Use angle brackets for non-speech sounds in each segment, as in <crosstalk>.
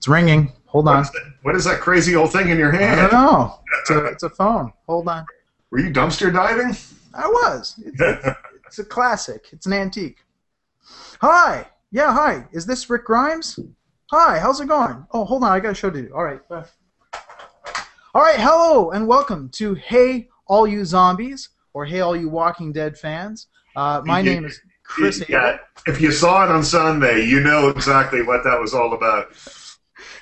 It's ringing. Hold on. That, what is that crazy old thing in your hand? I don't know. It's a, <laughs> it's a phone. Hold on. Were you dumpster diving? I was. It's, it's a classic. It's an antique. Hi. Yeah, hi. Is this Rick Grimes? Hi, how's it going? Oh, hold on. I got a show to do. All right. All right. Hello and welcome to Hey All You Zombies or Hey All You Walking Dead fans. Uh, my You- name is Chris. yeah. Abel, If you saw it on Sunday, you know exactly what that was all about.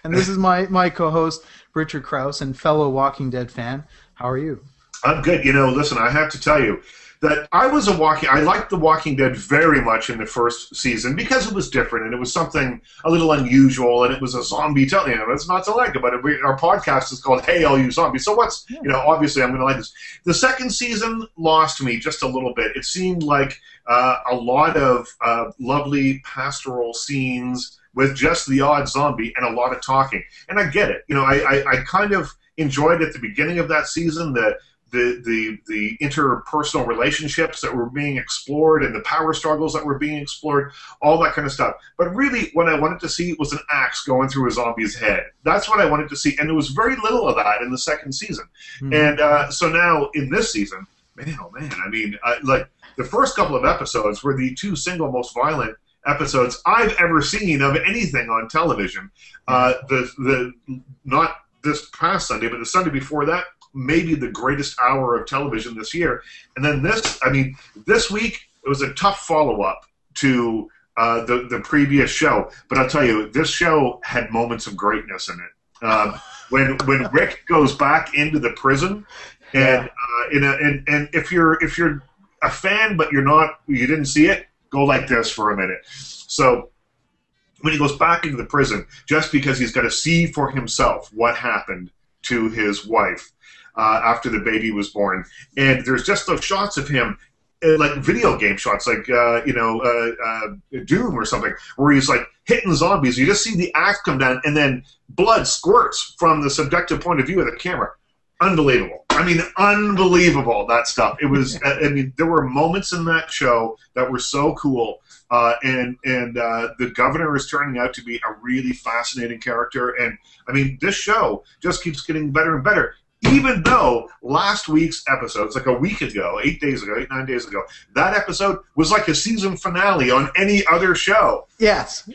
And this is my my co-host Richard Crouse and fellow Walking Dead fan. How are you? I'm good. You know, listen, I have to tell you that I was a walking. I liked The Walking Dead very much in the first season because it was different and it was something a little unusual and it was a zombie telling. You know, that's not to like about it. We, our podcast is called "Hey, All You Zombies." So what's you know, obviously, I'm going to like this. The second season lost me just a little bit. It seemed like uh, a lot of uh, lovely pastoral scenes with just the odd zombie and a lot of talking. And I get it. You know, I, I, I kind of enjoyed at the beginning of that season the the, the the interpersonal relationships that were being explored and the power struggles that were being explored, all that kind of stuff. But really, what I wanted to see was an axe going through a zombie's head. That's what I wanted to see, and there was very little of that in the second season. Hmm. And uh, so now in this season, man, oh man, I mean, I, like the first couple of episodes were the two single most violent episodes I've ever seen of anything on television. Uh, the the not this past Sunday, but the Sunday before that, maybe the greatest hour of television this year. And then this, I mean, this week it was a tough follow up to uh, the the previous show. But I'll tell you, this show had moments of greatness in it. Um, when when Rick goes back into the prison, and uh, in a, and and if you're if you're a fan but you're not you didn't see it, go like this for a minute. So when he goes back into the prison, just because he's got to see for himself what happened to his wife uh, after the baby was born, and there's just those shots of him. uh, Like video game shots, like uh, you know, uh, uh, Doom or something, where he's like hitting zombies. You just see the axe come down, and then blood squirts from the subjective point of view of the camera. Unbelievable. I mean, unbelievable that stuff. It was. <laughs> I mean, there were moments in that show that were so cool, uh, and and uh, the governor is turning out to be a really fascinating character. And I mean, this show just keeps getting better and better. Even though last week's episode, it's like a week ago, eight days ago, eight nine days ago, that episode was like a season finale on any other show. Yes.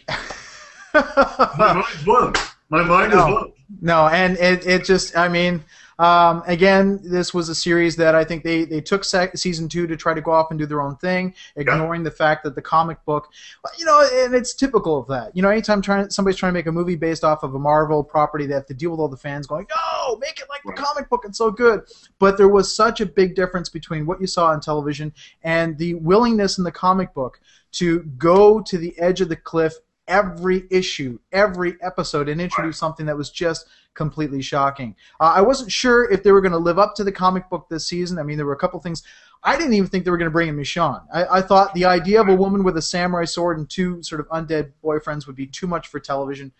My mind's <laughs> blown. My mind is blown. No, and it, it just, I mean, um, again, this was a series that I think they, they took sec- season two to try to go off and do their own thing, ignoring the fact that the comic book, you know, and it's typical of that. You know, anytime trying somebody's trying to make a movie based off of a Marvel property, they have to deal with all the fans going, no, make it like Right. the comic book, it's so good. But there was such a big difference between what you saw on television and the willingness in the comic book to go to the edge of the cliff every issue, every episode, and introduce something that was just completely shocking. Uh, I wasn't sure if they were going to live up to the comic book this season. I mean, there were a couple things. I didn't even think they were going to bring in Michonne. I, I thought the idea of a woman with a samurai sword and two sort of undead boyfriends would be too much for television.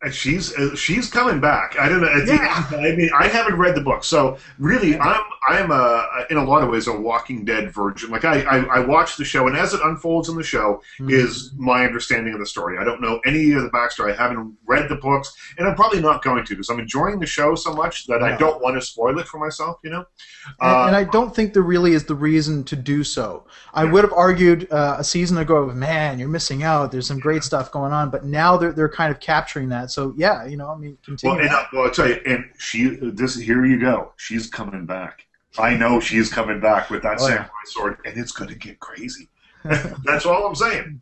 And she's uh, she's coming back. I don't know. Yeah. I mean, I haven't read the book, so really, I'm I'm a in a lot of ways a Walking Dead virgin. Like I I, I watch the show, and as it unfolds in the show, Mhm. is my understanding of the story. I don't know any of the backstory. I haven't read the books, and I'm probably not going to because I'm enjoying the show so much that I don't want to spoil it for myself. You know. And, Uh, and I don't think there really is the reason to do so. I would have argued uh, a season ago, man, you're missing out. There's some great stuff going on, but now they're they're kind of capturing that. So yeah, you know, I mean, continue. Well, and, uh, well, I'll tell you, and she this here you go. She's coming back. I know she's coming back with that Oh, yeah. samurai sword, and it's going to get crazy. <laughs> That's all I'm saying.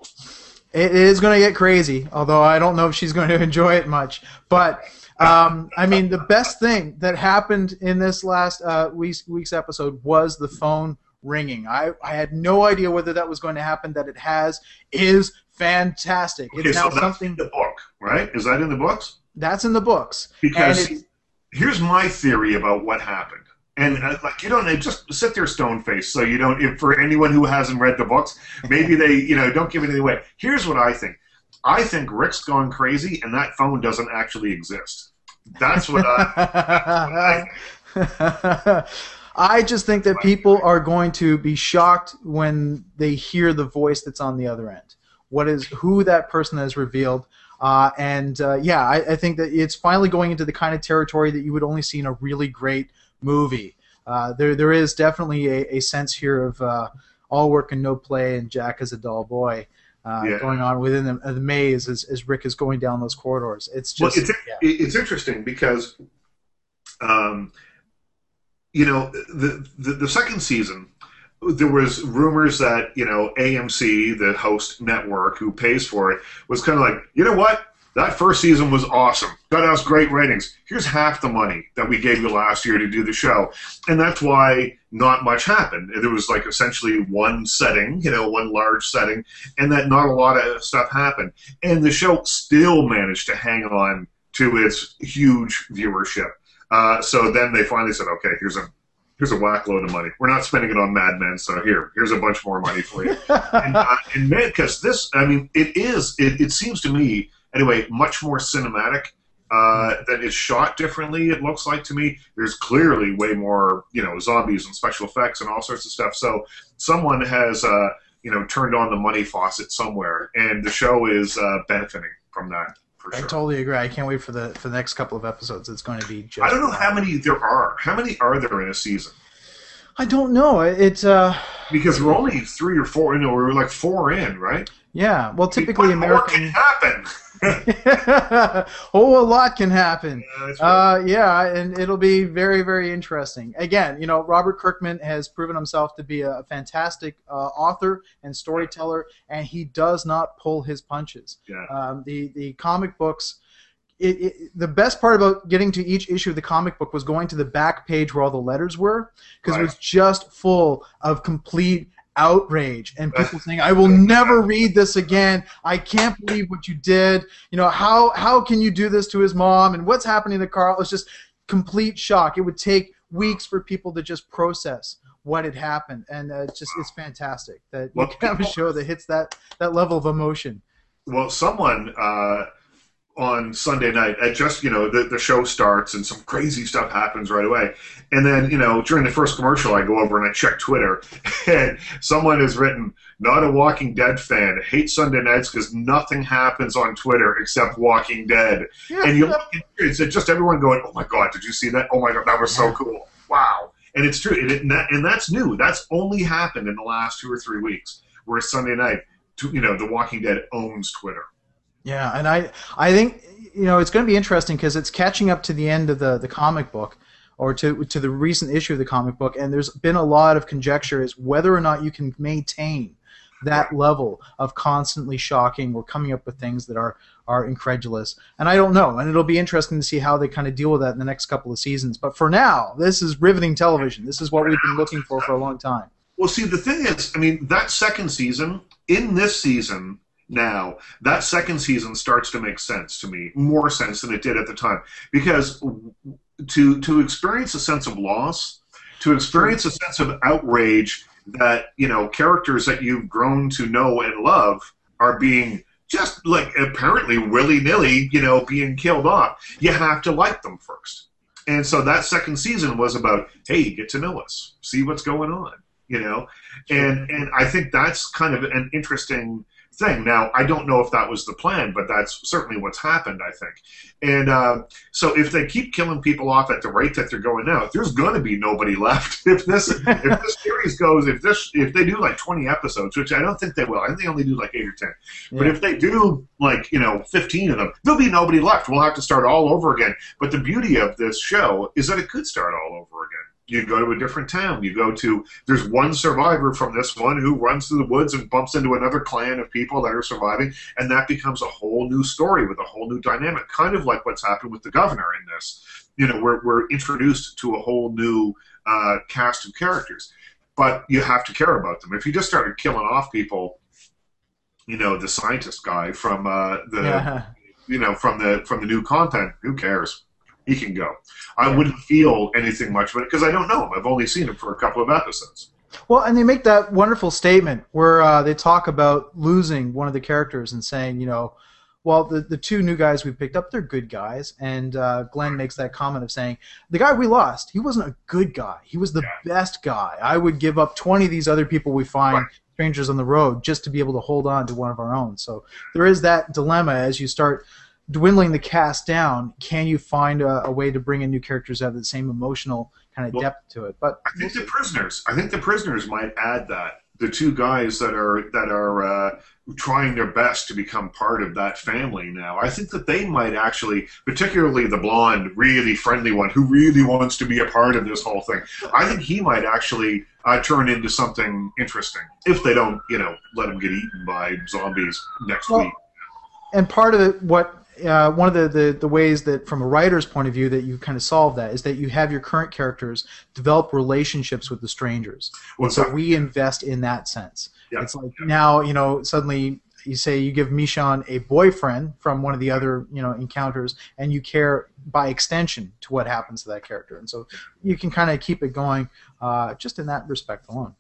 It is going to get crazy, although I don't know if she's going <laughs> to enjoy it much. But um, I mean, the best thing that happened in this last uh, week's, week's episode was the phone ringing. I, I had no idea whether that was going to happen. That it has is fantastic. It's Okay, so now that's something in the book, right? Is that in the books? that's in the books. Because it- here's my theory about what happened. And uh, like you don't just sit there stone faced, so you don't. If for anyone who hasn't read the books, maybe they you know don't give anything away. Here's what I think. I think Rick's gone crazy, and that phone doesn't actually exist. That's what I. <laughs> I just think that people are going to be shocked when they hear the voice that's on the other end. What is who that person has revealed? Uh, and uh, yeah, I, I think that it's finally going into the kind of territory that you would only see in a really great movie. Uh, there, there is definitely a, a sense here of uh, all work and no play, and Jack is a dull boy. Uh, Yeah. Going on within the, the maze as, as Rick is going down those corridors. It's Well, just it's yeah. it's interesting because, um, you know, the, the the second season, there was rumors that you know AMC, the host network who pays for it, was kind of like, you know what, that first season was awesome, got us great ratings. Here's half the money that we gave you last year to do the show, and that's why not much happened. There was like essentially one setting, you know, one large setting, and that not a lot of stuff happened, and the show still managed to hang on to its huge viewership. Uh, so then they finally said, okay, here's a here's a whack load of money. We're not spending it on Mad Men, so here here's a bunch more money for you. <laughs> and, uh, and man, because this, I mean, it is. It, it seems to me anyway much more cinematic. Uh, that is shot differently. It looks like to me. There's clearly way more, you know, zombies and special effects and all sorts of stuff. So someone has, uh, you know, turned on the money faucet somewhere, and the show is uh, benefiting from that for I sure. totally agree. I can't wait for the for the next couple of episodes. It's going to be just. I don't know how many there are. How many are there in a season? I don't know. It's uh, Because we're only three or four. You know, we're like four in, right? yeah. Well, typically what more can American. happen? <laughs> oh, a lot can happen. Yeah, right. Uh, yeah, and it'll be very, very interesting. Again, you know, Robert Kirkman has proven himself to be a fantastic uh, author and storyteller, and he does not pull his punches. Yeah. Um, the the comic books. It, it, the best part about getting to each issue of the comic book was going to the back page where all the letters were, because it was just full of complete outrage and people saying, "I will never read this again. I can't believe what you did. You know how how can you do this to his mom and what's happening to Carl?" It's just complete shock. It would take weeks for people to just process what had happened, and uh, it's just it's fantastic that you Well, can have a show that hits that that level of emotion. Well, someone uh, on Sunday night, at just you know, the, the show starts and some crazy stuff happens right away, and then you know, during the first commercial, I go over and I check Twitter, <laughs> and someone has written, "Not a Walking Dead fan, hate Sunday nights because nothing happens on Twitter except Walking Dead." And you look at it's just everyone going, "Oh my god, did you see that? Oh my god, that was so cool! Wow!" And it's true, and, it, and, that, and that's new. That's only happened in the last two or three weeks. Where Sunday night, you know, The Walking Dead owns Twitter. Yeah, and I I think you know it's going to be interesting because it's catching up to the end of the the comic book or to to the recent issue of the comic book, and there's been a lot of conjecture as whether or not you can maintain that level of constantly shocking or coming up with things that are are incredulous. And I don't know, and it'll be interesting to see how they kind of deal with that in the next couple of seasons. But for now, this is riveting television. This is what we've been looking for for a long time. Well, see, the thing is, I mean, that second season, in this season now, that second season starts to make sense to me, more sense than it did at the time. Because to to experience a sense of loss, to experience a sense of outrage that, you know, characters that you've grown to know and love are being just like apparently willy nilly, you know, being killed off, you have to like them first. And so that second season was about, hey, get to know us, see what's going on, you know, and and I think that's kind of an interesting thing. Now, I don't know if that was the plan, but that's certainly what's happened. I think, and uh, so if they keep killing people off at the rate that they're going now, there's going to be nobody <laughs> left. If this if this series goes, if this if they do like 20 episodes, which I don't think they will, I think they only do like eight or 10. But if they do like you know 15 of them, there'll be nobody left. We'll have to start all over again. But the beauty of this show is that it could start all over again. You go to a different town. You go to there's one survivor from this one who runs through the woods and bumps into another clan of people that are surviving, and that becomes a whole new story with a whole new dynamic, kind of like what's happened with the governor in this. You know, we're we're introduced to a whole new uh, cast of characters, but you have to care about them. If you just started killing off people, you know, the scientist guy from uh, the Yeah. you know from the from the new content, who cares? He can go. I wouldn't feel anything much about it because I don't know him. I've only seen him for a couple of episodes. Well, and they make that wonderful statement where uh, they talk about losing one of the characters and saying, you know, well, the, the two new guys we picked up, they're good guys. And uh, Glenn makes that comment of saying, the guy we lost, he wasn't a good guy. He was the best guy. I would give up 20 of these other people we find Right. strangers on the road just to be able to hold on to one of our own. So there is that dilemma as you start dwindling the cast down. Can you find a, a way to bring in new characters that have the same emotional kind of Well, depth to it? But I think the prisoners. I think the prisoners might add that. The two guys that are that are uh, trying their best to become part of that family now. I think that they might actually, particularly the blonde, really friendly one who really wants to be a part of this whole thing. I think he might actually uh, turn into something interesting if they don't, you know, let him get eaten by zombies next Well, week. and part of it, what uh, one of the, the, the ways that from a writer's point of view that you kind of solve that is that you have your current characters develop relationships with the strangers. Well, so we invest in that sense. Yeah, it's like now you know suddenly you say you give Michonne a boyfriend from one of the other you know encounters and you care by extension to what happens to that character. And so you can kind of keep it going uh, just in that respect alone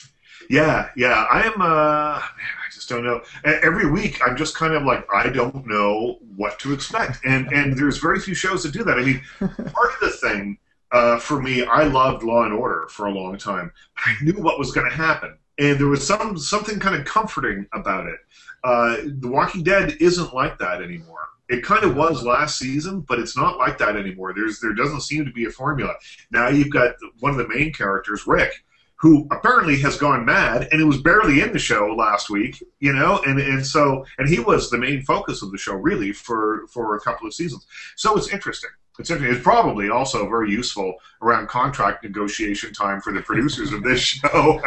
Yeah, yeah. I am. Uh, man, I just don't know. Every week, I'm just kind of like I don't know what to expect, and and there's very few shows that do that. I mean, <laughs> part of the thing uh, for me, I loved Law and Order for a long time. I knew what was going to happen, and there was some something kind of comforting about it. Uh, the Walking Dead isn't like that anymore. It kind of was last season, but it's not like that anymore. There's there doesn't seem to be a formula. Now you've got one of the main characters, Rick, who apparently has gone mad and it was barely in the show last week, you know, and, and so and he was the main focus of the show really for for a couple of seasons. So it's interesting. It's interesting. It's probably also very useful around contract negotiation time for the producers of this <laughs> show.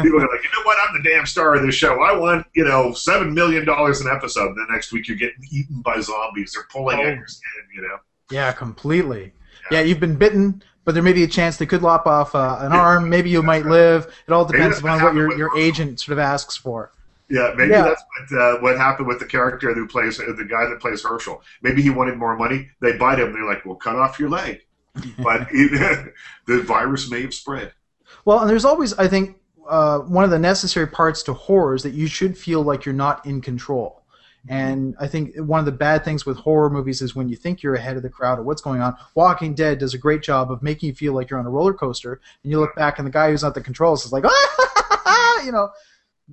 People are like, you know what? I'm the damn star of this show. I want, you know, seven million dollars an episode. And the next week you're getting eaten by zombies. They're pulling Oh. at your skin, you know. Yeah, completely. Yeah, you've been bitten, but there may be a chance they could lop off uh, an arm. Maybe you might live. It all depends upon what your, your agent sort of asks for. Yeah, maybe Yeah. that's what uh, what happened with the character who plays the guy that plays Hershel. Maybe he wanted more money. They bite him. They're like, "Well, cut off your leg," <laughs> but it, <laughs> the virus may have spread. Well, and there's always, I think, uh, one of the necessary parts to horror is that you should feel like you're not in control. And I think one of the bad things with horror movies is when you think you're ahead of the crowd or what's going on. Walking Dead does a great job of making you feel like you're on a roller coaster, and you look back and the guy who's at the controls is like, <laughs> ah, you know,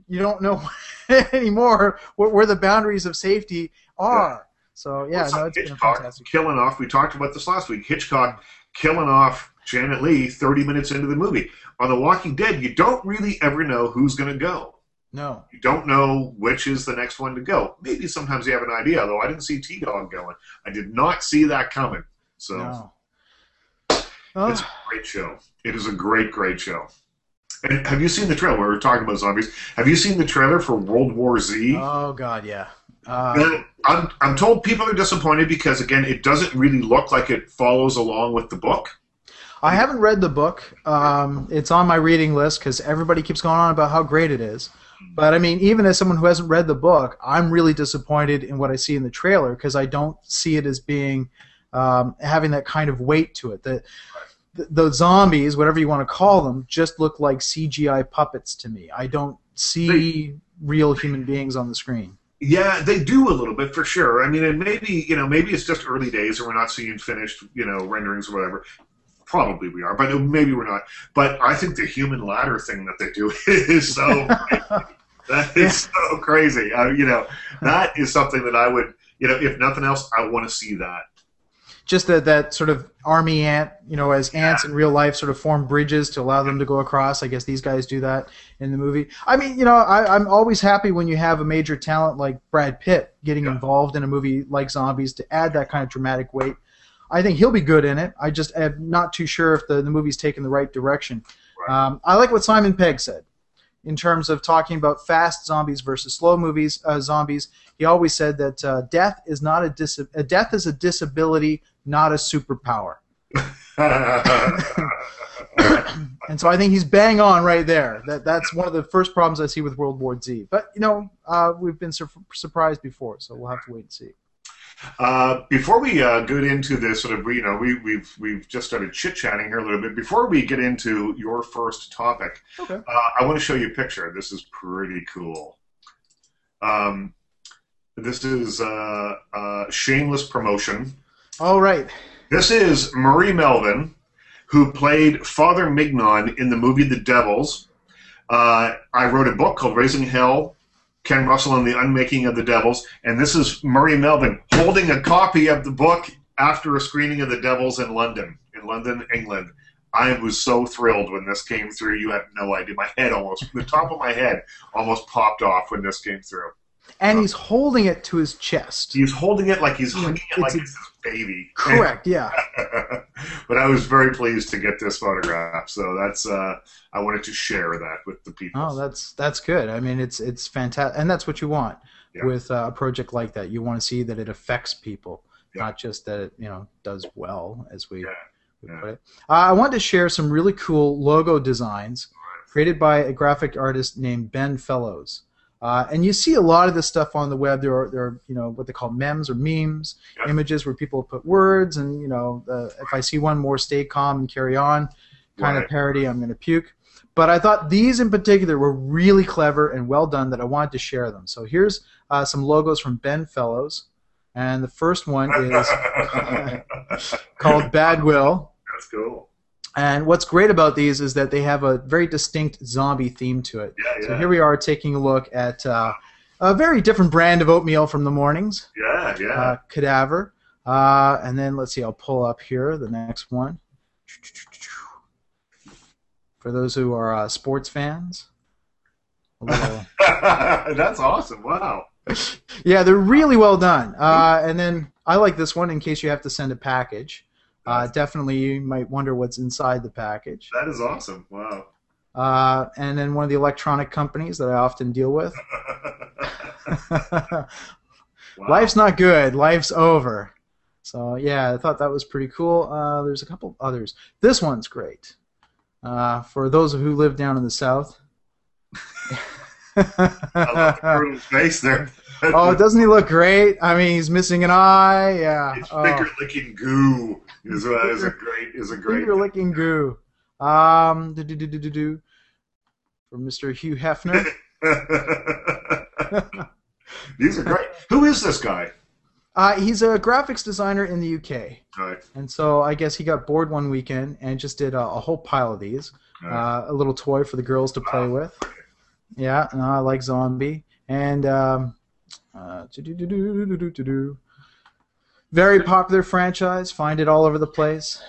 you don't know <laughs> anymore where, where the boundaries of safety are. So yeah, What's no, it's been a Hitchcock fantastic. killing off. We talked about this last week. Hitchcock killing off Janet Leigh 30 minutes into the movie. On The Walking Dead, you don't really ever know who's going to go. No, You don't know which is the next one to go. Maybe sometimes you have an idea, though. I didn't see T Dog going. I did not see that coming. So no. it's a great show. It is a great, great show. And have you seen the trailer? We were talking about zombies. Have you seen the trailer for World War Z? oh God, yeah. Uh, I'm, I'm told people are disappointed because, again, it doesn't really look like it follows along with the book. I haven't read the book. Um, it's on my reading list because everybody keeps going on about how great it is. But I mean, even as someone who hasn't read the book, I'm really disappointed in what I see in the trailer because I don't see it as being um, having that kind of weight to it. The, the the zombies, whatever you want to call them, just look like CGI puppets to me. I don't see real human beings on the screen. Yeah, they do a little bit for sure. I mean, and maybe you know, maybe it's just early days, and we're not seeing finished, you know, renderings or whatever. Probably we are, but maybe we're not. But I think the human ladder thing that they do is so that is so crazy. Uh, you know, that is something that I would, you know, if nothing else, I want to see that. just that that sort of army ant, you know, as ants in real life sort of form bridges to allow them to go across. I guess these guys do that in the movie. I mean, you know, I, I'm always happy when you have a major talent like Brad Pitt getting Yeah. involved in a movie like Zombies to add that kind of dramatic weight. I think he'll be good in it. I just am not too sure if the, the movie's taken the right direction. Right. Um, I like what Simon Pegg said in terms of talking about fast zombies versus slow movies uh, zombies. He always said that uh, death is not a, dis- a death is a disability, not a superpower. <laughs> <coughs> And so I think he's bang on right there. That that's one of the first problems I see with World War Z. But you know, uh, we've been sur- surprised before, so we'll have to wait and see. Uh, before we uh, get into this sort of, you know, we, we've we've just started chit chatting here a little bit. Before we get into your first topic, Okay. uh, I want to show you a picture. This is pretty cool. Um, this is uh, uh, shameless promotion. All right. This is Murray Melvin, who played Father Mignon in the movie The Devils. Uh, I wrote a book called Raising Hell. Ken Russell and the Unmaking of the Devils, and this is Murray Melvin holding a copy of the book after a screening of The Devils in London, in London, England. I was so thrilled when this came through. You have no idea. My head almost, the top of my head almost popped off when this came through. And he's holding it to his chest. He's holding it like he's hugging it like It's it's his baby. Correct, yeah. <laughs> but I was very pleased to get this photograph. So that's uh, I wanted to share that with the people. Oh, that's that's good. I mean, it's it's fantastic, and that's what you want Yeah. with uh, a project like that. You want to see that it affects people, Yeah. not just that it you know does well, as we, Yeah, we put it. Uh, I wanted to share some really cool logo designs created by a graphic artist named Ben Fellows. Uh, and you see a lot of this stuff on the web. There are, there are, you know, what they call memes or memes, images where people put words, and you know, uh, if I see one more, stay calm and carry on, kind Right. of parody, I'm going to puke. But I thought these in particular were really clever and well done that I wanted to share them. So here's uh, some logos from Ben Fellows, and the first one is <laughs> <laughs> called Bad Will. That's cool. And what's great about these is that they have a very distinct zombie theme to it. Yeah, yeah, So here we are taking a look at uh, a very different brand of oatmeal from the mornings, yeah, yeah. uh, Cadaver. Uh, and then let's see, I'll pull up here the next one. For those who are uh, sports fans, little- <laughs> That's awesome. Wow. <laughs> yeah, they're really well done. Uh, and then I like this one in case you have to send a package. Uh, definitely, you might wonder what's inside the package. That is awesome. Wow. Uh, and then one of the electronic companies that I often deal with. wow. <laughs> <laughs> Life's not good. Life's over. So yeah, I thought that was pretty cool. Uh, there's a couple others. This one's great. Uh, for those of who live down in the south. <laughs> I love the face there. oh, doesn't he look great? I mean, he's missing an eye. Yeah. It's Oh, finger licking goo is, uh, is a great is a great. finger licking goo. Um, do do do do do. From Mr. Hugh Hefner. These are great. Who is this guy? Uh, he's a graphics designer in the UK. Right. And so I guess he got bored one weekend and just did a, a whole pile of these. right. Uh, a little toy for the girls to play with. Yeah, no, I like Zombie. And um, uh. Very popular franchise. Find it all over the place.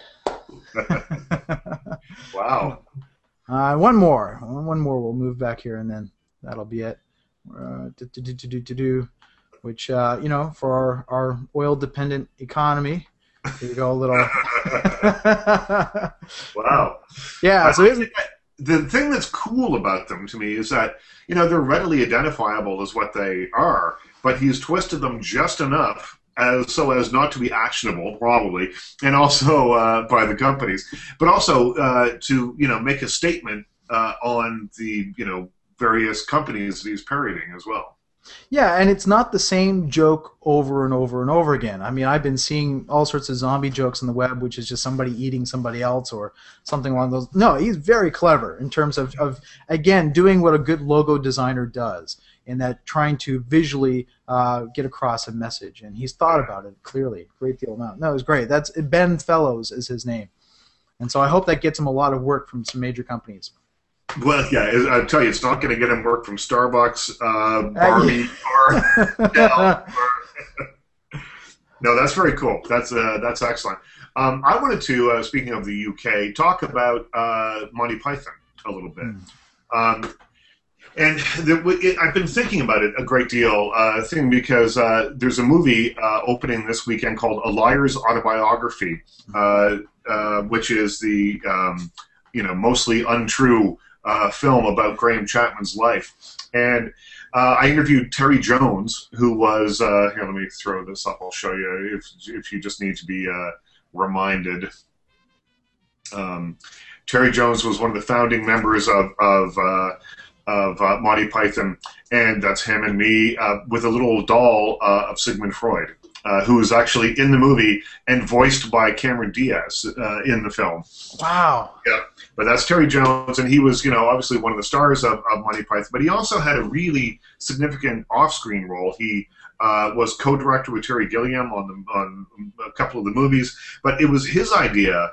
<laughs> wow. Uh, one more. One more. We'll move back here, and then that'll be it. Uh. Which, uh, you know, for our, our oil dependent economy, here you go, a little. <laughs> Wow. yeah, so here's, the thing that's cool about them to me is that you know they're readily identifiable as what they are, but he's twisted them just enough as so as not to be actionable, probably, and also uh, by the companies, but also uh, to you know make a statement uh, on the you know various companies that he's parodying as well. Yeah, and it's not the same joke over and over and over again. I mean, I've been seeing all sorts of zombie jokes on the web, which is just somebody eating somebody else or something along those. No, he's very clever in terms of, of again doing what a good logo designer does, in that trying to visually uh, get across a message, and he's thought about it clearly, a great deal amount. No, it was great. That's Ben Fellows is his name, and so I hope that gets him a lot of work from some major companies. Well, yeah, I tell you, it's not going to get him work from Starbucks, uh, Barbie, or <laughs> Dell. No, that's very cool. That's uh, that's excellent. Um, I wanted to, uh, speaking of the UK, talk about uh, Monty Python a little bit. Um, and it, I've been thinking about it a great deal, uh, thing because uh, there's a movie uh, opening this weekend called A Liar's Autobiography, uh, uh, which is the um, you know mostly untrue uh, film about Graham Chapman's life. And I interviewed Terry Jones, who was here. Let me throw this up. I'll show you if if you just need to be reminded. Um, Terry Jones was one of the founding members of of of uh, Monty Python, and that's him and me uh, with a little doll uh, of Sigmund Freud, uh, who is actually in the movie and voiced by Cameron Diaz uh, in the film. Wow. Yeah, but that's Terry Jones, and he was, you know, obviously one of the stars of, of Monty Python. But he also had a really significant off-screen role. He uh, was co-director with Terry Gilliam on the, on a couple of the movies. But it was his idea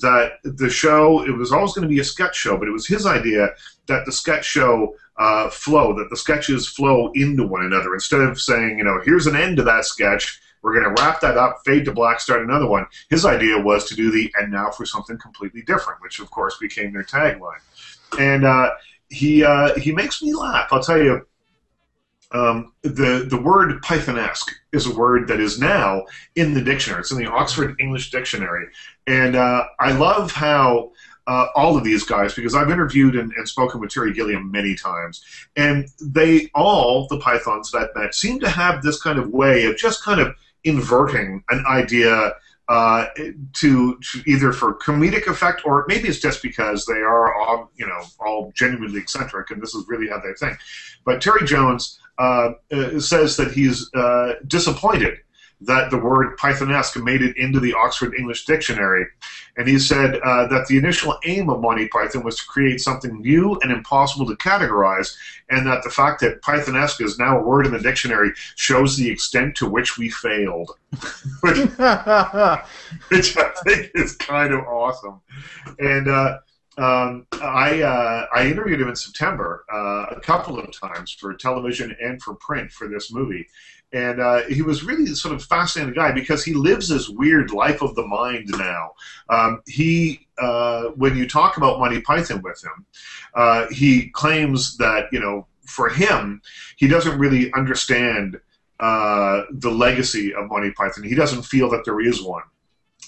that the show it was always going to be a sketch show, but it was his idea that the sketch show uh, flow, that the sketches flow into one another instead of saying, you know, here's an end to that sketch. We're going to wrap that up, fade to black, start another one. His idea was to do the and now for something completely different, which of course became their tagline. And uh, he uh, he makes me laugh. I'll tell you. Um, the the word Pythonesque is a word that is now in the dictionary. It's in the Oxford English Dictionary, and uh, I love how uh, all of these guys because I've interviewed and, and, spoken with Terry Gilliam many times, and they all the Pythons that I've met seem to have this kind of way of just kind of inverting an idea uh, to, to, either for comedic effect or maybe it's just because they are all you know all genuinely eccentric and this is really how they think. But Terry Jones uh, says that he's uh, disappointed that the word Pythonesque made it into the Oxford English Dictionary. And he said uh, that the initial aim of Monty Python was to create something new and impossible to categorize, and that the fact that Pythonesque is now a word in the dictionary shows the extent to which we failed. which, <laughs> <laughs> which, I think is kind of awesome. And uh, um, I uh, I interviewed him in September uh, a couple of times for television and for print for this movie, and uh, he was really sort of fascinating guy because he lives this weird life of the mind now. Um, he, uh, when you talk about Monty Python with him, uh, he claims that you know for him he doesn't really understand uh, the legacy of Monty Python. He doesn't feel that there is one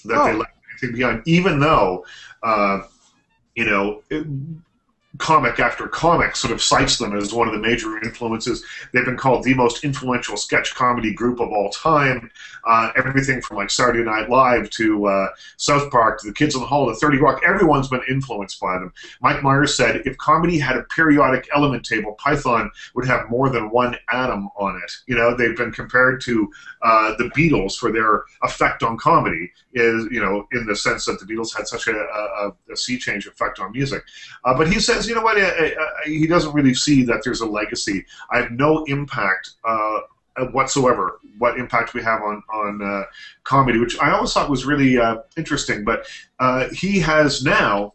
that oh. they left anything behind, even though uh, you know. Comic after comic sort of cites them as one of the major influences. They've been called the most influential sketch comedy group of all time. Uh, everything from like Saturday Night Live to uh, South Park to The Kids in the Hall to 30 Rock, everyone's been influenced by them. Mike Myers said if comedy had a periodic element table, Python would have more than one atom on it. You know, they've been compared to uh, the Beatles for their effect on comedy, is you know, in the sense that the Beatles had such a, a, a sea change effect on music. Uh, but he you know what, I, I, he doesn't really see that there's a legacy. I have no impact uh, whatsoever what impact we have on on uh, comedy, which I always thought was really uh, interesting. But uh, he has now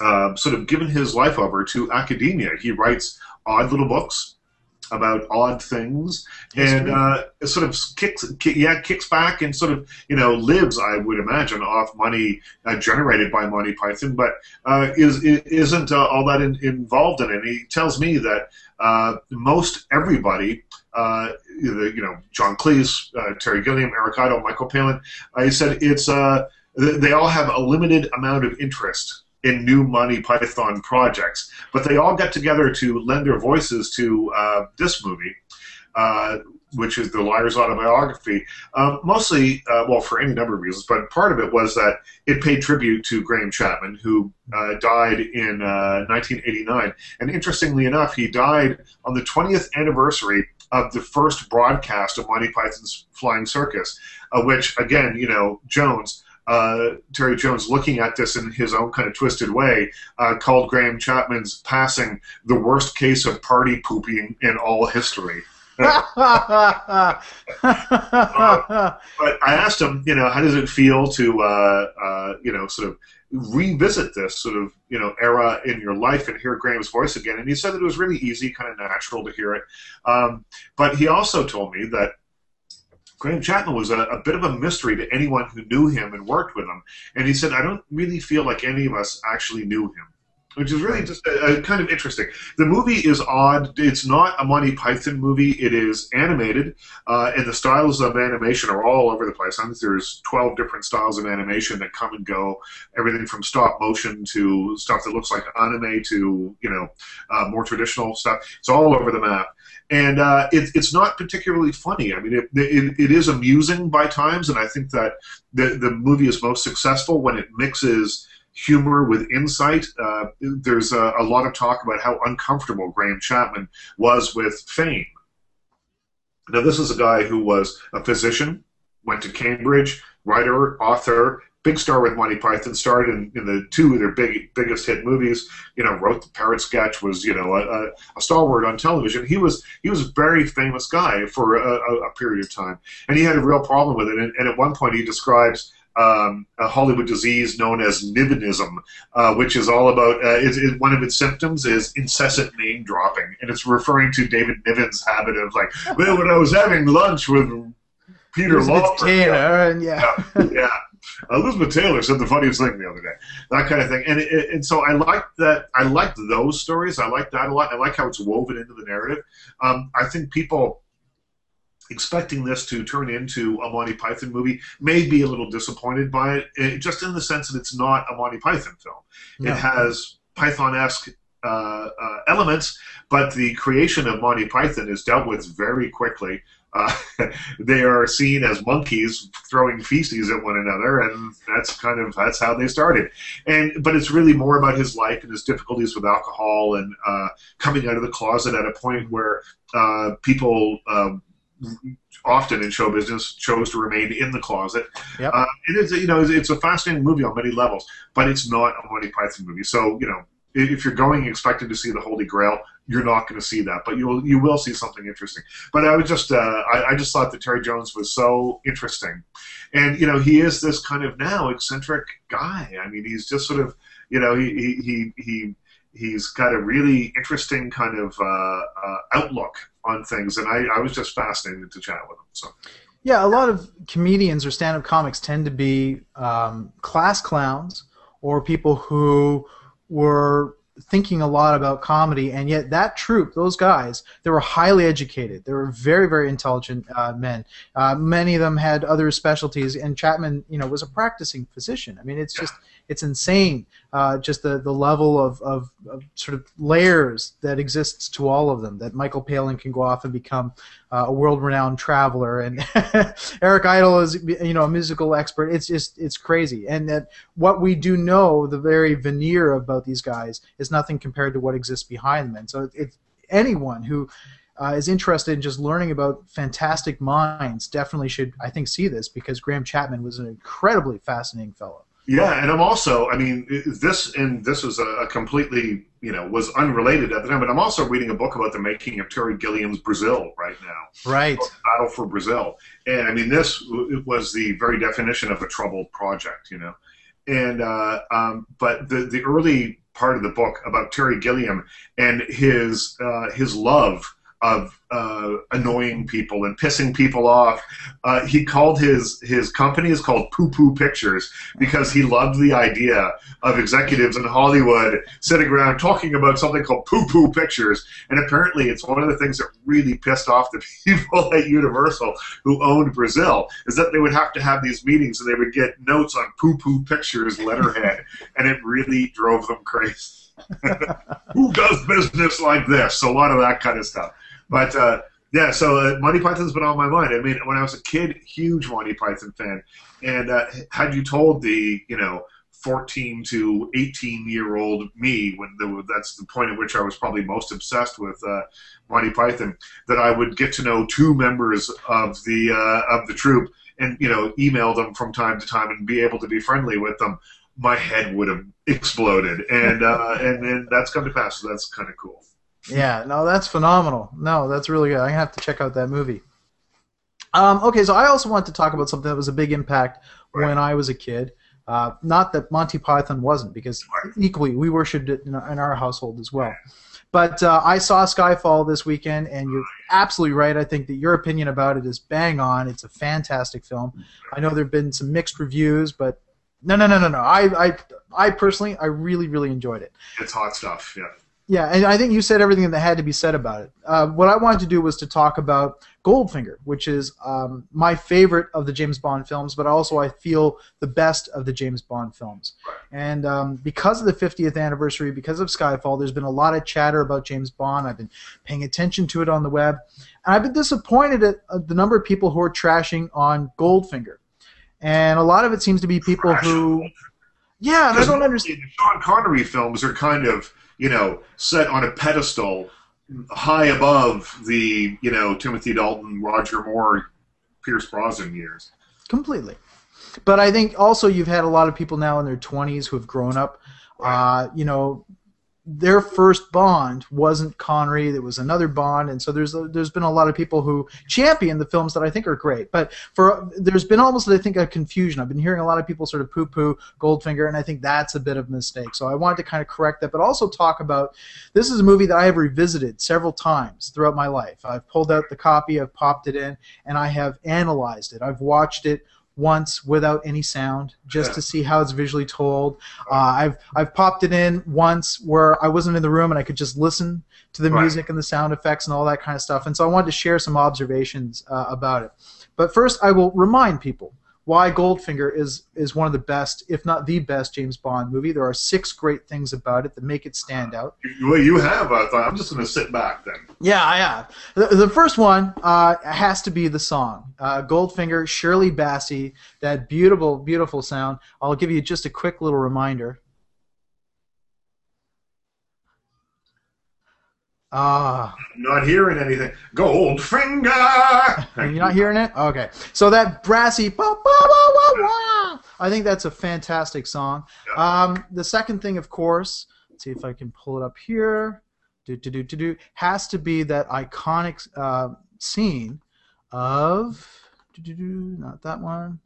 uh, sort of given his life over to academia. He writes odd little books about odd things. And uh, sort of kicks yeah kicks back and sort of you know lives I would imagine off money uh, generated by Monty Python but uh, is isn't uh, all that in, involved in it. And he tells me that uh, most everybody uh, you know John Cleese Terry Gilliam Eric Idle Michael Palin he said it's they all have a limited amount of interest in new Monty Python projects. But they all got together to lend their voices to uh, this movie, uh, which is the Liar's Autobiography. Um, mostly, uh, well, for any number of reasons, but part of it was that it paid tribute to Graham Chapman, who uh, died in 1989. Uh, and interestingly enough, he died on the 20th anniversary of the first broadcast of Monty Python's Flying Circus, uh, which, again, you know, Jones uh, Terry Jones, looking at this in his own kind of twisted way, uh, called Graham Chapman's passing the worst case of party pooping in all history. uh, <laughs> but I asked him, you know, how does it feel to, uh, uh, you know, sort of revisit this sort of, you know, era in your life and hear Graham's voice again? And he said that it was really easy, kind of natural to hear it. Um, but he also told me that Graham Chapman was a, a, bit of a mystery to anyone who knew him and worked with him. And he said, I don't really feel like any of us actually knew him. Which is really just a, a kind of interesting. The movie is odd. It's not a Monty Python movie. It is animated, uh, and the styles of animation are all over the place. I think there's 12 different styles of animation that come and go. Everything from stop motion to stuff that looks like anime to you know uh, more traditional stuff. It's all over the map and uh, it, it's not particularly funny. I mean, it, it, it is amusing by times, and I think that the the movie is most successful when it mixes humor with insight. Uh, there's a, a, lot of talk about how uncomfortable Graham Chapman was with fame. Now, this is a guy who was a physician, went to Cambridge, writer, author, big star with Monty Python, starred in, in the two of their big biggest hit movies. You know, wrote the Parrot sketch, was you know a, a stalwart on television. He was he was a very famous guy for a, a, period of time, and he had a real problem with it. And, and at one point, he describes um, a Hollywood disease known as Nivenism, uh, which is all about uh, it, it, one of its symptoms is incessant name dropping, and it's referring to David Niven's habit of like, well, when I was having lunch with Peter Lawford, Taylor, and yeah, yeah, yeah. Elizabeth Taylor said the funniest thing the other day, that kind of thing, and it, and so I like that. I like those stories. I like that a lot. I like how it's woven into the narrative. Um, I think people expecting this to turn into a Monty Python movie may be a little disappointed by it, it just in the sense that it's not a Monty Python film. No. It has Python-esque uh, uh, elements, but the creation of Monty Python is dealt with very quickly. Uh, <laughs> they are seen as monkeys throwing feces at one another, and that's kind of that's how they started. And but it's really more about his life and his difficulties with alcohol and uh, coming out of the closet at a point where uh, people um, often in show business chose to remain in the closet. Yep. Uh, it is, you know, it's, it's, a fascinating movie on many levels, but it's not a Monty Python movie. So, you know, if you're going expecting to see the Holy Grail, you're not going to see that, but you will you will see something interesting. But I would just uh, I, I, just thought that Terry Jones was so interesting, and you know he is this kind of now eccentric guy. I mean, he's just sort of you know he he he. he he's got a really interesting kind of uh, uh, outlook on things, and I, I was just fascinated to chat with him. So. Yeah, a lot of comedians or stand-up comics tend to be um, class clowns or people who were thinking a lot about comedy, and yet that troupe, those guys, they were highly educated. They were very, very intelligent uh, men. Uh, many of them had other specialties, and Chapman, you know, was a practicing physician. I mean, it's just it's insane, uh, just the, the level of, of, of, sort of layers that exists to all of them. That Michael Palin can go off and become uh, a world-renowned traveler, and <laughs> Eric Idle is you know a musical expert. It's just it's crazy, and that what we do know, the very veneer about these guys, is nothing compared to what exists behind them. And so it's anyone who uh, is interested in just learning about fantastic minds definitely should, I think, see this because Graham Chapman was an incredibly fascinating fellow. Yeah, and I'm also, I mean, this and this was a, completely, you know, was unrelated at the time, but I'm also reading a book about the making of Terry Gilliam's Brazil right now. Right. Battle for Brazil, and I mean, this was the very definition of a troubled project, you know, and uh, um, but the the early part of the book about Terry Gilliam and his uh, his love of uh, annoying people and pissing people off. Uh, he called his his company is called Poo Poo Pictures because he loved the idea of executives in Hollywood sitting around talking about something called Poo Poo Pictures. And apparently, it's one of the things that really pissed off the <laughs> people at Universal who owned Brazil is that they would have to have these meetings and they would get notes on Poo Poo Pictures letterhead, and it really drove them crazy. <laughs> who does business like this? A lot of that kind of stuff. But uh, yeah, so uh, Monty Python's been on my mind. I mean, when I was a kid, huge Monty Python fan, and uh, had you told the you know 14 to 18 year old me when the, that's the point at which I was probably most obsessed with uh, Monty Python that I would get to know two members of the uh, of the troupe and you know email them from time to time and be able to be friendly with them my head would have exploded. And uh, and and that's come to pass so that's kind of cool yeah, no, that's phenomenal. No, that's really good. I have to check out that movie. Um, okay, so I also want to talk about something that was a big impact right. when I was a kid. Uh, not that Monty Python wasn't, because equally we worshipped it in our, in our household as well. But uh, I saw Skyfall this weekend, and you're absolutely right. I think that your opinion about it is bang on. It's a fantastic film. I know there have been some mixed reviews, but no, no, no, no, no. I, I, I personally, I really, really enjoyed it. It's hot stuff. Yeah. Yeah, and I think you said everything that had to be said about it. Uh, what I wanted to do was to talk about Goldfinger, which is um, my favorite of the James Bond films, but also I feel the best of the James Bond films. And um, because of the 50th anniversary, because of Skyfall, there's been a lot of chatter about James Bond. I've been paying attention to it on the web, and I've been disappointed at uh, the number of people who are trashing on Goldfinger. And a lot of it seems to be people Trash. who, yeah, and I don't understand. The Sean Connery films are kind of you know, set on a pedestal high above the, you know, Timothy Dalton, Roger Moore, Pierce Brosnan years. Completely. But I think also you've had a lot of people now in their 20s who have grown up. Uh, you know, their first Bond wasn't Connery. it was another Bond, and so there's a, there's been a lot of people who champion the films that I think are great. But for there's been almost I think a confusion. I've been hearing a lot of people sort of poo-poo Goldfinger, and I think that's a bit of a mistake. So I wanted to kind of correct that, but also talk about this is a movie that I have revisited several times throughout my life. I've pulled out the copy, I've popped it in, and I have analyzed it. I've watched it once without any sound just to see how it's visually told. Uh, I've I've popped it in once where I wasn't in the room and I could just listen to the Right. music and the sound effects and all that kind of stuff. And so I wanted to share some observations uh, about it. But first, I will remind people why Goldfinger is is one of the best, if not the best, James Bond movie. There are six great things about it that make it stand out. Well, you have. I thought I'm just going to sit back then. Yeah, I have. The, the first one uh, has to be the song. Uh, Goldfinger, Shirley Bassey, that beautiful, beautiful sound. I'll give you just a quick little reminder. Ah, Not hearing anything. Goldfinger. <laughs> You're you not hearing it? Okay. So that brassy, ba, ba, ba, ba, ba, I think that's a fantastic song. Um, the second thing, of course, let's see if I can pull it up here. Do, do, do, do, do, has to be that iconic uh, scene of. Do, do, do, not that one.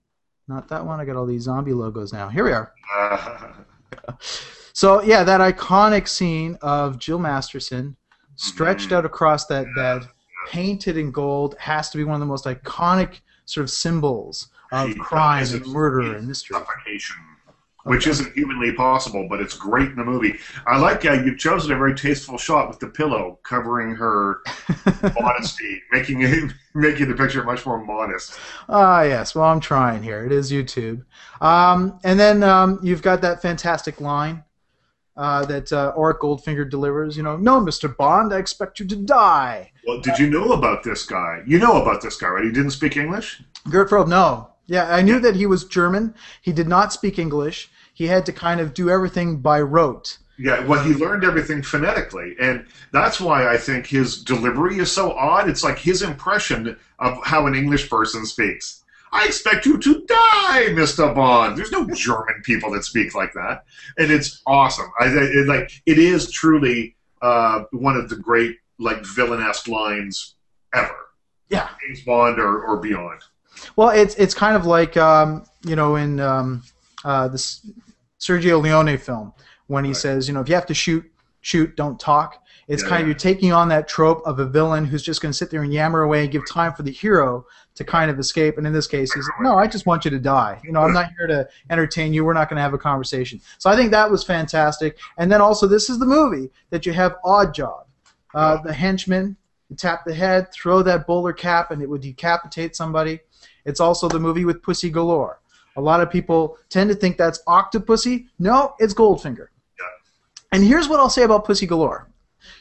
Not that one. I got all these zombie logos now. Here we are. <laughs> So yeah, that iconic scene of Jill Masterson stretched out across that bed, painted in gold, has to be one of the most iconic sort of symbols of She crime and murder and mystery. suffocation, which isn't humanly possible, but it's great in the movie. I like how you've chosen a very tasteful shot with the pillow covering her <laughs> modesty, making it, <laughs> making the picture much more modest. Ah, yes. Well, I'm trying here. It is YouTube. Um, and then um, you've got that fantastic line uh, that uh, Auric Goldfinger delivers. You know, no, Mr. Bond, I expect you to die. Well, did you know about this guy? You know about this guy, right? He didn't speak English. Gert Frobe, no. Yeah, I knew that he was German. He did not speak English. He had to kind of do everything by rote. Yeah, well, he learned everything phonetically, and that's why I think his delivery is so odd. It's like his impression of how an English person speaks. I expect you to die, Mr. Bond. There's no German people that speak like that, and it's awesome. I, it, like it is truly uh, one of the great like villain-esque lines ever. Yeah. James Bond or, or beyond. Well, it's it's kind of like um, you know in um, uh, this Sergio Leone film when he Right. says you know if you have to shoot shoot don't talk. It's Yeah, kind of yeah. you're taking on that trope of a villain who's just going to sit there and yammer away and give time for the hero to kind of escape. And in this case, he's like, no, I just want you to die. You know, I'm not here to entertain you. We're not going to have a conversation. So I think that was fantastic. And then also, this is the movie that you have Oddjob, uh, the henchman. You tap the head, throw that bowler cap, and it would decapitate somebody. It's also the movie with Pussy Galore. A lot of people tend to think that's Octopussy. No, it's Goldfinger. Yeah. And here's what I'll say about Pussy Galore.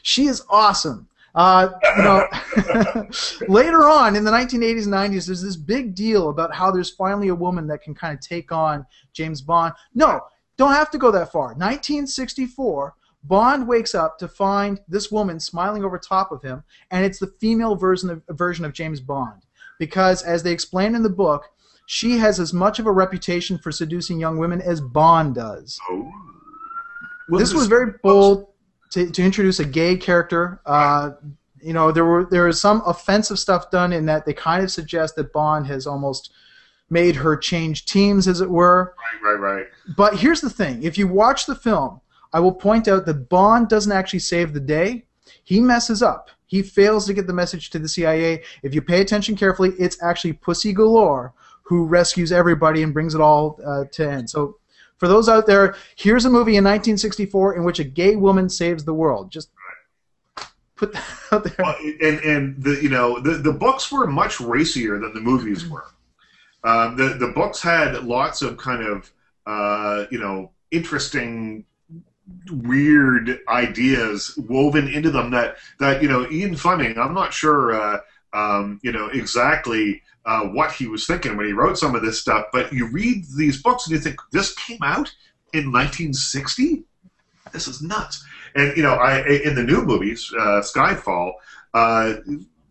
She is awesome. Uh, you know, <laughs> <laughs> later on in the 1980s and 90s, there's this big deal about how there's finally a woman that can kind of take on James Bond. No, don't have to go that far. 1964, Bond wakes up to find this woman smiling over top of him, and it's the female version of, version of James Bond. Because, as they explain in the book, she has as much of a reputation for seducing young women as Bond does Oh. this was very bold to, to introduce a gay character. Uh, you know, there were there was some offensive stuff done in that they kind of suggest that Bond has almost made her change teams, as it were. Right, right, right. But here's the thing: if you watch the film, I will point out that Bond doesn't actually save the day. He messes up. He fails to get the message to the CIA. If you pay attention carefully, it's actually Pussy Galore who rescues everybody and brings it all uh, to end. So, for those out there, here's a movie in 1964 in which a gay woman saves the world. Just put that <laughs> out there. Well, and and the you know the the books were much racier than the movies were. Um, the the books had lots of kind of uh, you know interesting weird ideas woven into them that that you know Ian Fleming I'm not sure uh, um, you know exactly uh, what he was thinking when he wrote some of this stuff but you read these books and you think this came out in 1960 this is nuts and you know I in the new movies uh, Skyfall uh,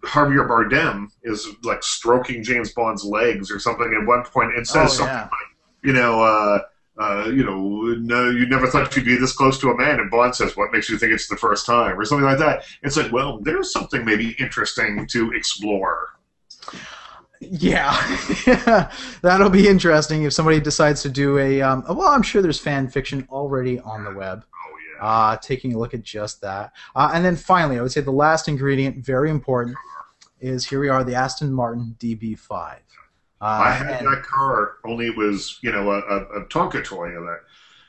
Javier Bardem is like stroking James Bond's legs or something at one point and says Oh, something yeah. like, you know, uh, uh, you know, no, you never thought you'd be this close to a man. And Bond says, what makes you think it's the first time? Or something like that. It's like, well, there's something maybe interesting to explore. Yeah, <laughs> that'll be interesting if somebody decides to do a. Um, well, I'm sure there's fan fiction already on the web. Oh, yeah. Uh, taking a look at just that. Uh, and then finally, I would say the last ingredient, very important, is here we are, the Aston Martin DB5. Uh, I had and- that car, only it was, you know, a, a, a Tonka toy of that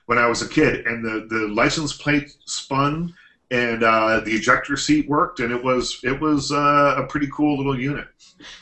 when I was a kid. And the, the license plate spun and uh, the ejector seat worked, and it was it was uh, a pretty cool little unit.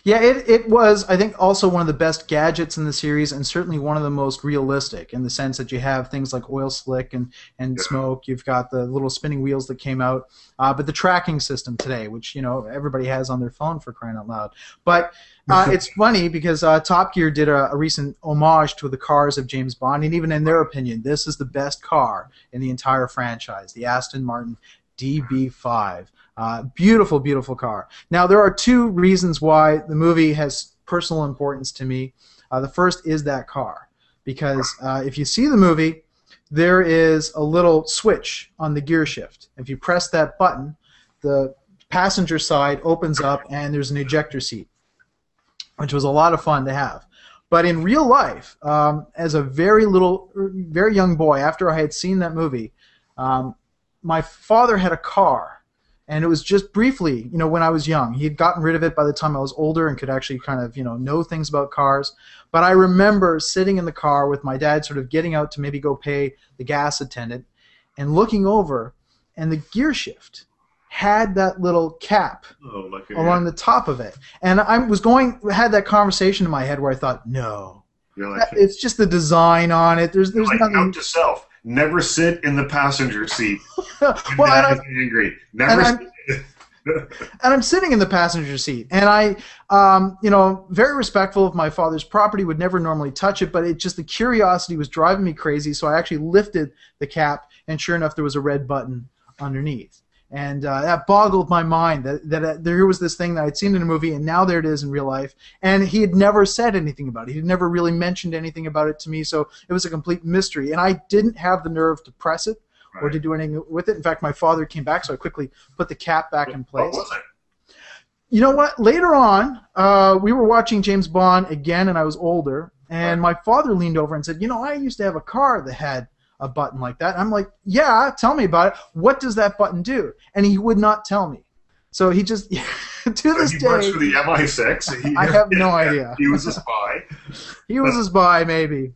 Yeah, it, it was, I think, also one of the best gadgets in the series, and certainly one of the most realistic in the sense that you have things like oil slick and, and Yeah. smoke. You've got the little spinning wheels that came out, uh, but the tracking system today, which you know everybody has on their phone for crying out loud. But uh, <laughs> it's funny because uh, Top Gear did a, a recent homage to the cars of James Bond, and even in their opinion, this is the best car in the entire franchise, the Aston Martin DB5. Uh, beautiful, beautiful car. Now, there are two reasons why the movie has personal importance to me. Uh, the first is that car, because uh, if you see the movie, there is a little switch on the gear shift. If you press that button, the passenger side opens up and there's an ejector seat, which was a lot of fun to have. But in real life, um, as a very little, very young boy, after I had seen that movie, um, my father had a car, and it was just briefly, you know, when I was young. He had gotten rid of it by the time I was older and could actually kind of, you know, know things about cars. But I remember sitting in the car with my dad, sort of getting out to maybe go pay the gas attendant, and looking over, and the gear shift had that little cap Oh, along the top of it. And I was going had that conversation in my head where I thought, no, like, it's just the design on it. There's there's like nothing. note to self: never sit in the passenger seat. <laughs> well, and, I, is angry. Never. and sit- <laughs> and I'm sitting in the passenger seat, and I, um, you know, very respectful of my father's property, would never normally touch it, but it just the curiosity was driving me crazy. So I actually lifted the cap, and sure enough, there was a red button underneath. And uh, that boggled my mind that, that uh, there was this thing that I'd seen in a movie, and now there it is in real life. And he had never said anything about it. He had never really mentioned anything about it to me, so it was a complete mystery. And I didn't have the nerve to press it or to do anything with it. In fact, my father came back, so I quickly put the cap back in What place. was it? You know what? Later on, uh, we were watching James Bond again, and I was older. And my father leaned over and said, "You know, I used to have a car that had a button like that." I'm like, "Yeah, tell me about it. What does that button do?" And he would not tell me. So he just <laughs> to this he works day, for the MI6. He, <laughs> I have no <laughs> idea. He was a spy. he was a spy, maybe.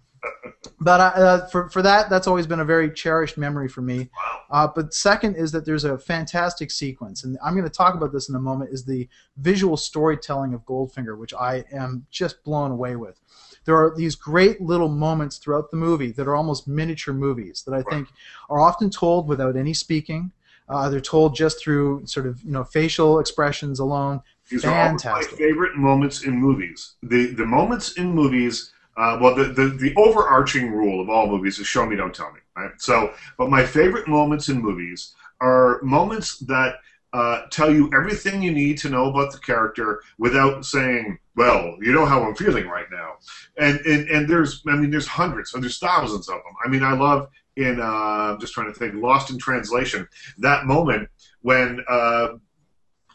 But I, uh, for for that, that's always been a very cherished memory for me. Wow. Uh, but second is that there's a fantastic sequence, and I'm going to talk about this in a moment. Is the visual storytelling of Goldfinger, which I am just blown away with. There are these great little moments throughout the movie that are almost miniature movies that I think are often told without any speaking. Uh, they're told just through sort of you know facial expressions alone. These are all my favorite moments in movies. The the moments in movies. Uh, well, the, the the overarching rule of all movies is show me, don't tell me. Right. So, but my favorite moments in movies are moments that uh, tell you everything you need to know about the character without saying, "Well, you know how I'm feeling right now." And and and there's, I mean, there's hundreds, there's thousands of them. I mean, I love in uh, I'm just trying to think, Lost in Translation, that moment when.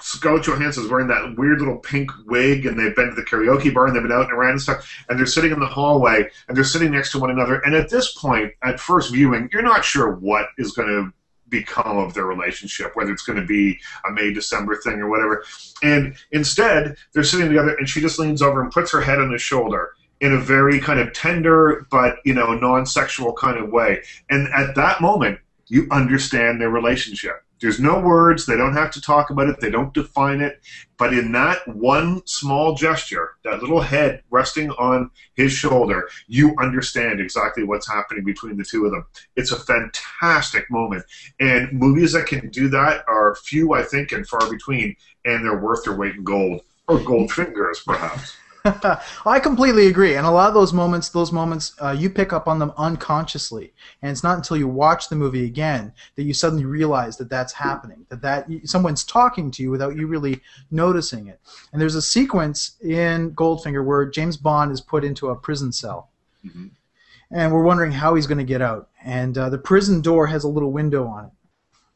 Scarlett Johansson's wearing that weird little pink wig, and they've been to the karaoke bar, and they've been out and around and stuff, and they're sitting in the hallway, and they're sitting next to one another. And at this point, at first viewing, you're not sure what is going to become of their relationship, whether it's going to be a May December thing or whatever. And instead, they're sitting together, and she just leans over and puts her head on his shoulder in a very kind of tender but you know non-sexual kind of way. And at that moment, you understand their relationship. There's no words. They don't have to talk about it. They don't define it. But in that one small gesture, that little head resting on his shoulder, you understand exactly what's happening between the two of them. It's a fantastic moment. And movies that can do that are few, I think, and far between. And they're worth their weight in gold. Or gold fingers, perhaps. <laughs> I completely agree, and a lot of those moments, those moments, uh, you pick up on them unconsciously, and it's not until you watch the movie again that you suddenly realize that that's happening, that that someone's talking to you without you really noticing it. And there's a sequence in Goldfinger where James Bond is put into a prison cell, Mhm. and we're wondering how he's going to get out. And uh, the prison door has a little window on it,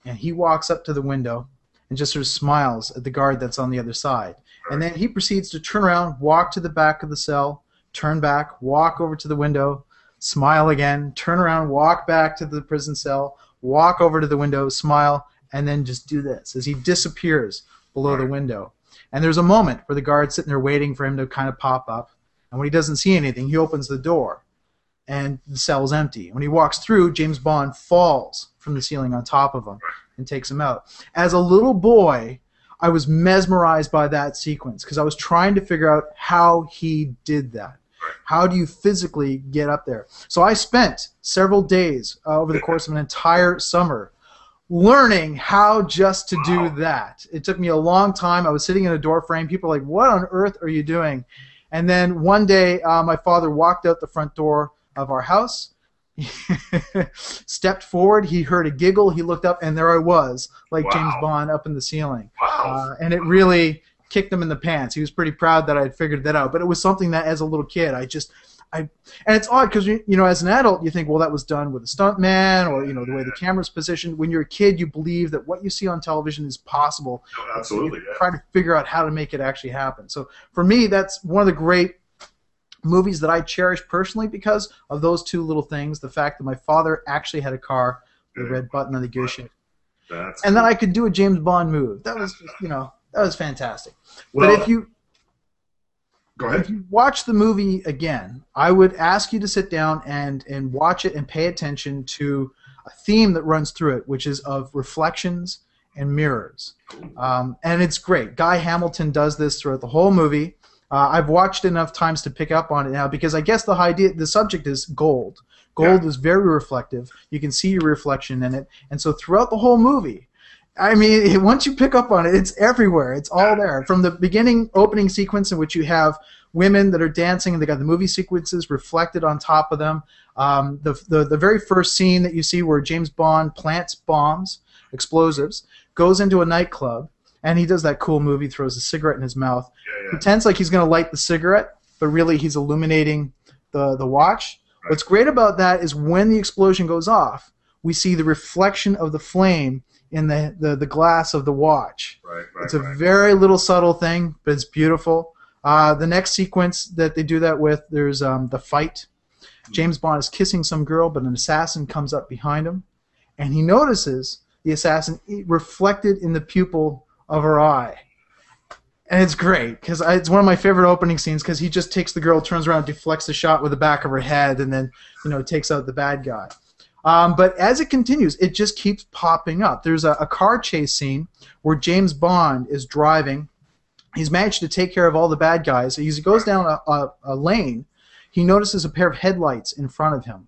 and he walks up to the window and just sort of smiles at the guard that's on the other side. And then he proceeds to turn around, walk to the back of the cell, turn back, walk over to the window, smile again, turn around, walk back to the prison cell, walk over to the window, smile, and then just do this as he disappears below the window. And there's a moment where the guard's sitting there waiting for him to kind of pop up. And when he doesn't see anything, he opens the door and the cell's empty. When he walks through, James Bond falls from the ceiling on top of him and takes him out. As a little boy, I was mesmerized by that sequence because I was trying to figure out how he did that. How do you physically get up there? So I spent several days uh, over the course of an entire summer learning how just to do that. It took me a long time. I was sitting in a door frame. People were like, "What on earth are you doing?" And then one day, uh, my father walked out the front door of our house. <laughs> stepped forward. He heard a giggle. He looked up, and there I was, like Wow. James Bond up in the ceiling. Wow. Uh, and it really kicked him in the pants. He was pretty proud that I had figured that out. But it was something that, as a little kid, I just, I, and it's odd because you, you know, as an adult, you think, well, that was done with a stuntman, or you know, the way the camera's positioned. When you're a kid, you believe that what you see on television is possible. Oh, absolutely. You Yeah. Try to figure out how to make it actually happen. So for me, that's one of the great movies that I cherish personally because of those two little things. The fact that my father actually had a car with a red button on the gear shift, That's and then I could do a James Bond move. That was, just, you know, that was fantastic. well, but if you go ahead, if you watch the movie again, I would ask you to sit down and and watch it and pay attention to a theme that runs through it, which is of reflections and mirrors. Um, and it's great. Guy Hamilton does this throughout the whole movie. Uh, I've watched enough times to pick up on it now because I guess the idea, the subject is gold. Gold is very reflective. You can see your reflection in it, and so throughout the whole movie, I mean, <laughs> once you pick up on it, it's everywhere. It's all there. From the beginning opening sequence in which you have women that are dancing and they got the movie sequences reflected on top of them. Um, the, the the very first scene that you see where James Bond plants bombs, explosives, goes into a nightclub, and he does that cool movie, throws a cigarette in his mouth, Yeah, yeah. pretends like he's going to light the cigarette, but really he's illuminating the the watch. What's great about that is when the explosion goes off, we see the reflection of the flame in the, the, the glass of the watch. Right, right, It's a right. very little subtle thing, but it's beautiful. Uh, the next sequence that they do that with, there's um, the fight. James Bond is kissing some girl, but an assassin comes up behind him, and he notices the assassin reflected in the pupil of her eye. And it's great because it's one of my favorite opening scenes because he just takes the girl, turns around, deflects the shot with the back of her head, and then you know takes out the bad guy. Um, but as it continues, it just keeps popping up. There's a, a car chase scene where James Bond is driving. He's managed to take care of all the bad guys. He goes down a, a, a lane, he notices a pair of headlights in front of him.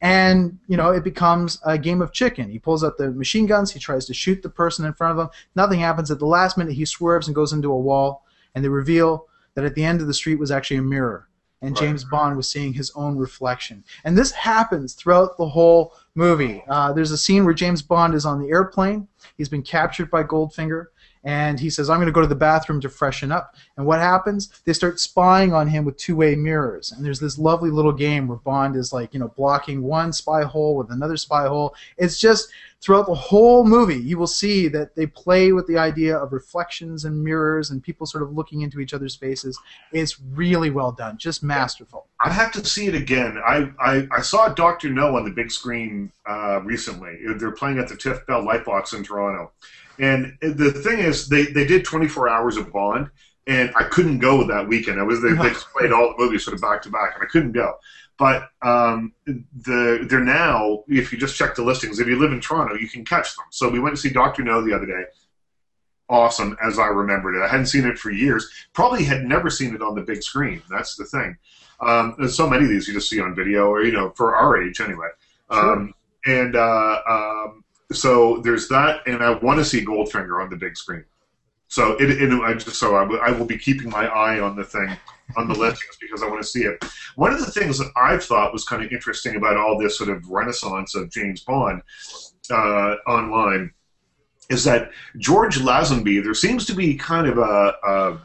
And, you know, it becomes a game of chicken. He pulls out the machine guns. He tries to shoot the person in front of him. Nothing happens. At the last minute, he swerves and goes into a wall. And they reveal that at the end of the street was actually a mirror. And Right. James Bond was seeing his own reflection. And this happens throughout the whole movie. Uh, there's a scene where James Bond is on the airplane. He's been captured by Goldfinger. And he says, I'm going to go to the bathroom to freshen up. And what happens? They start spying on him with two way mirrors. And there's this lovely little game where Bond is like, you know, blocking one spy hole with another spy hole. It's just throughout the whole movie, you will see that they play with the idea of reflections and mirrors and people sort of looking into each other's faces. It's really well done, just masterful. I have to see it again. I, I, I saw Doctor No on the big screen uh, recently. They're playing at the TIFF Bell Lightbox in Toronto, and the thing is, they, they did 24 hours of Bond, and I couldn't go that weekend. I was they, they just played all the movies sort of back to back, and I couldn't go. But um, the they're now, if you just check the listings, if you live in Toronto, you can catch them. So we went to see Doctor No the other day. Awesome, as I remembered it. I hadn't seen it for years. Probably had never seen it on the big screen. That's the thing. Um, there's so many of these you just see on video, or you know, for our age anyway. Um, and uh, um, so there's that, and I want to see Goldfinger on the big screen. So it, it I just so I will- be keeping my eye on the thing on the listings because I want to see it. One of the things that I thought was kind of interesting about all this sort of renaissance of James Bond uh, online is that George Lazenby. There seems to be kind of a, a,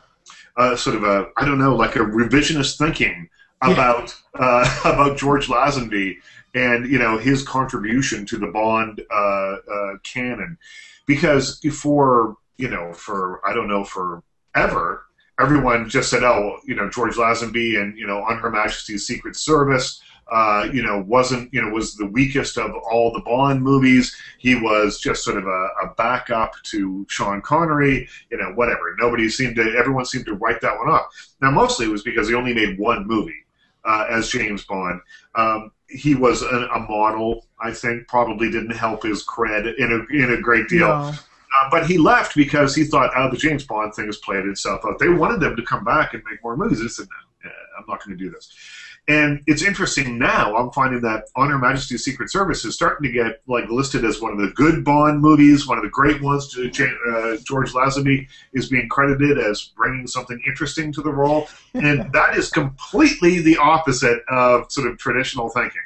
a sort of a I don't know like a revisionist thinking about uh, <laughs> about George Lazenby and you know his contribution to the Bond uh, uh, canon, because for you know for I don't know for ever everyone just said oh you know George Lazenby and you know on Her Majesty's Secret Service. Uh, you know, wasn't you know was the weakest of all the Bond movies. He was just sort of a, a backup to Sean Connery. You know, whatever. Nobody seemed to. Everyone seemed to write that one off. Now, mostly it was because he only made one movie uh, as James Bond. Um, he was a, a, model. I think probably didn't help his cred in a in a great deal. No. Uh, but he left because he thought, oh, the James Bond thing has played itself out. They wanted them to come back and make more movies. He said, no, I'm not going to do this. And it's interesting now. I'm finding that On Her Majesty's Secret Service is starting to get like listed as one of the good Bond movies, one of the great ones. To, uh, George Lazenby is being credited as bringing something interesting to the role, and <laughs> that is completely the opposite of sort of traditional thinking.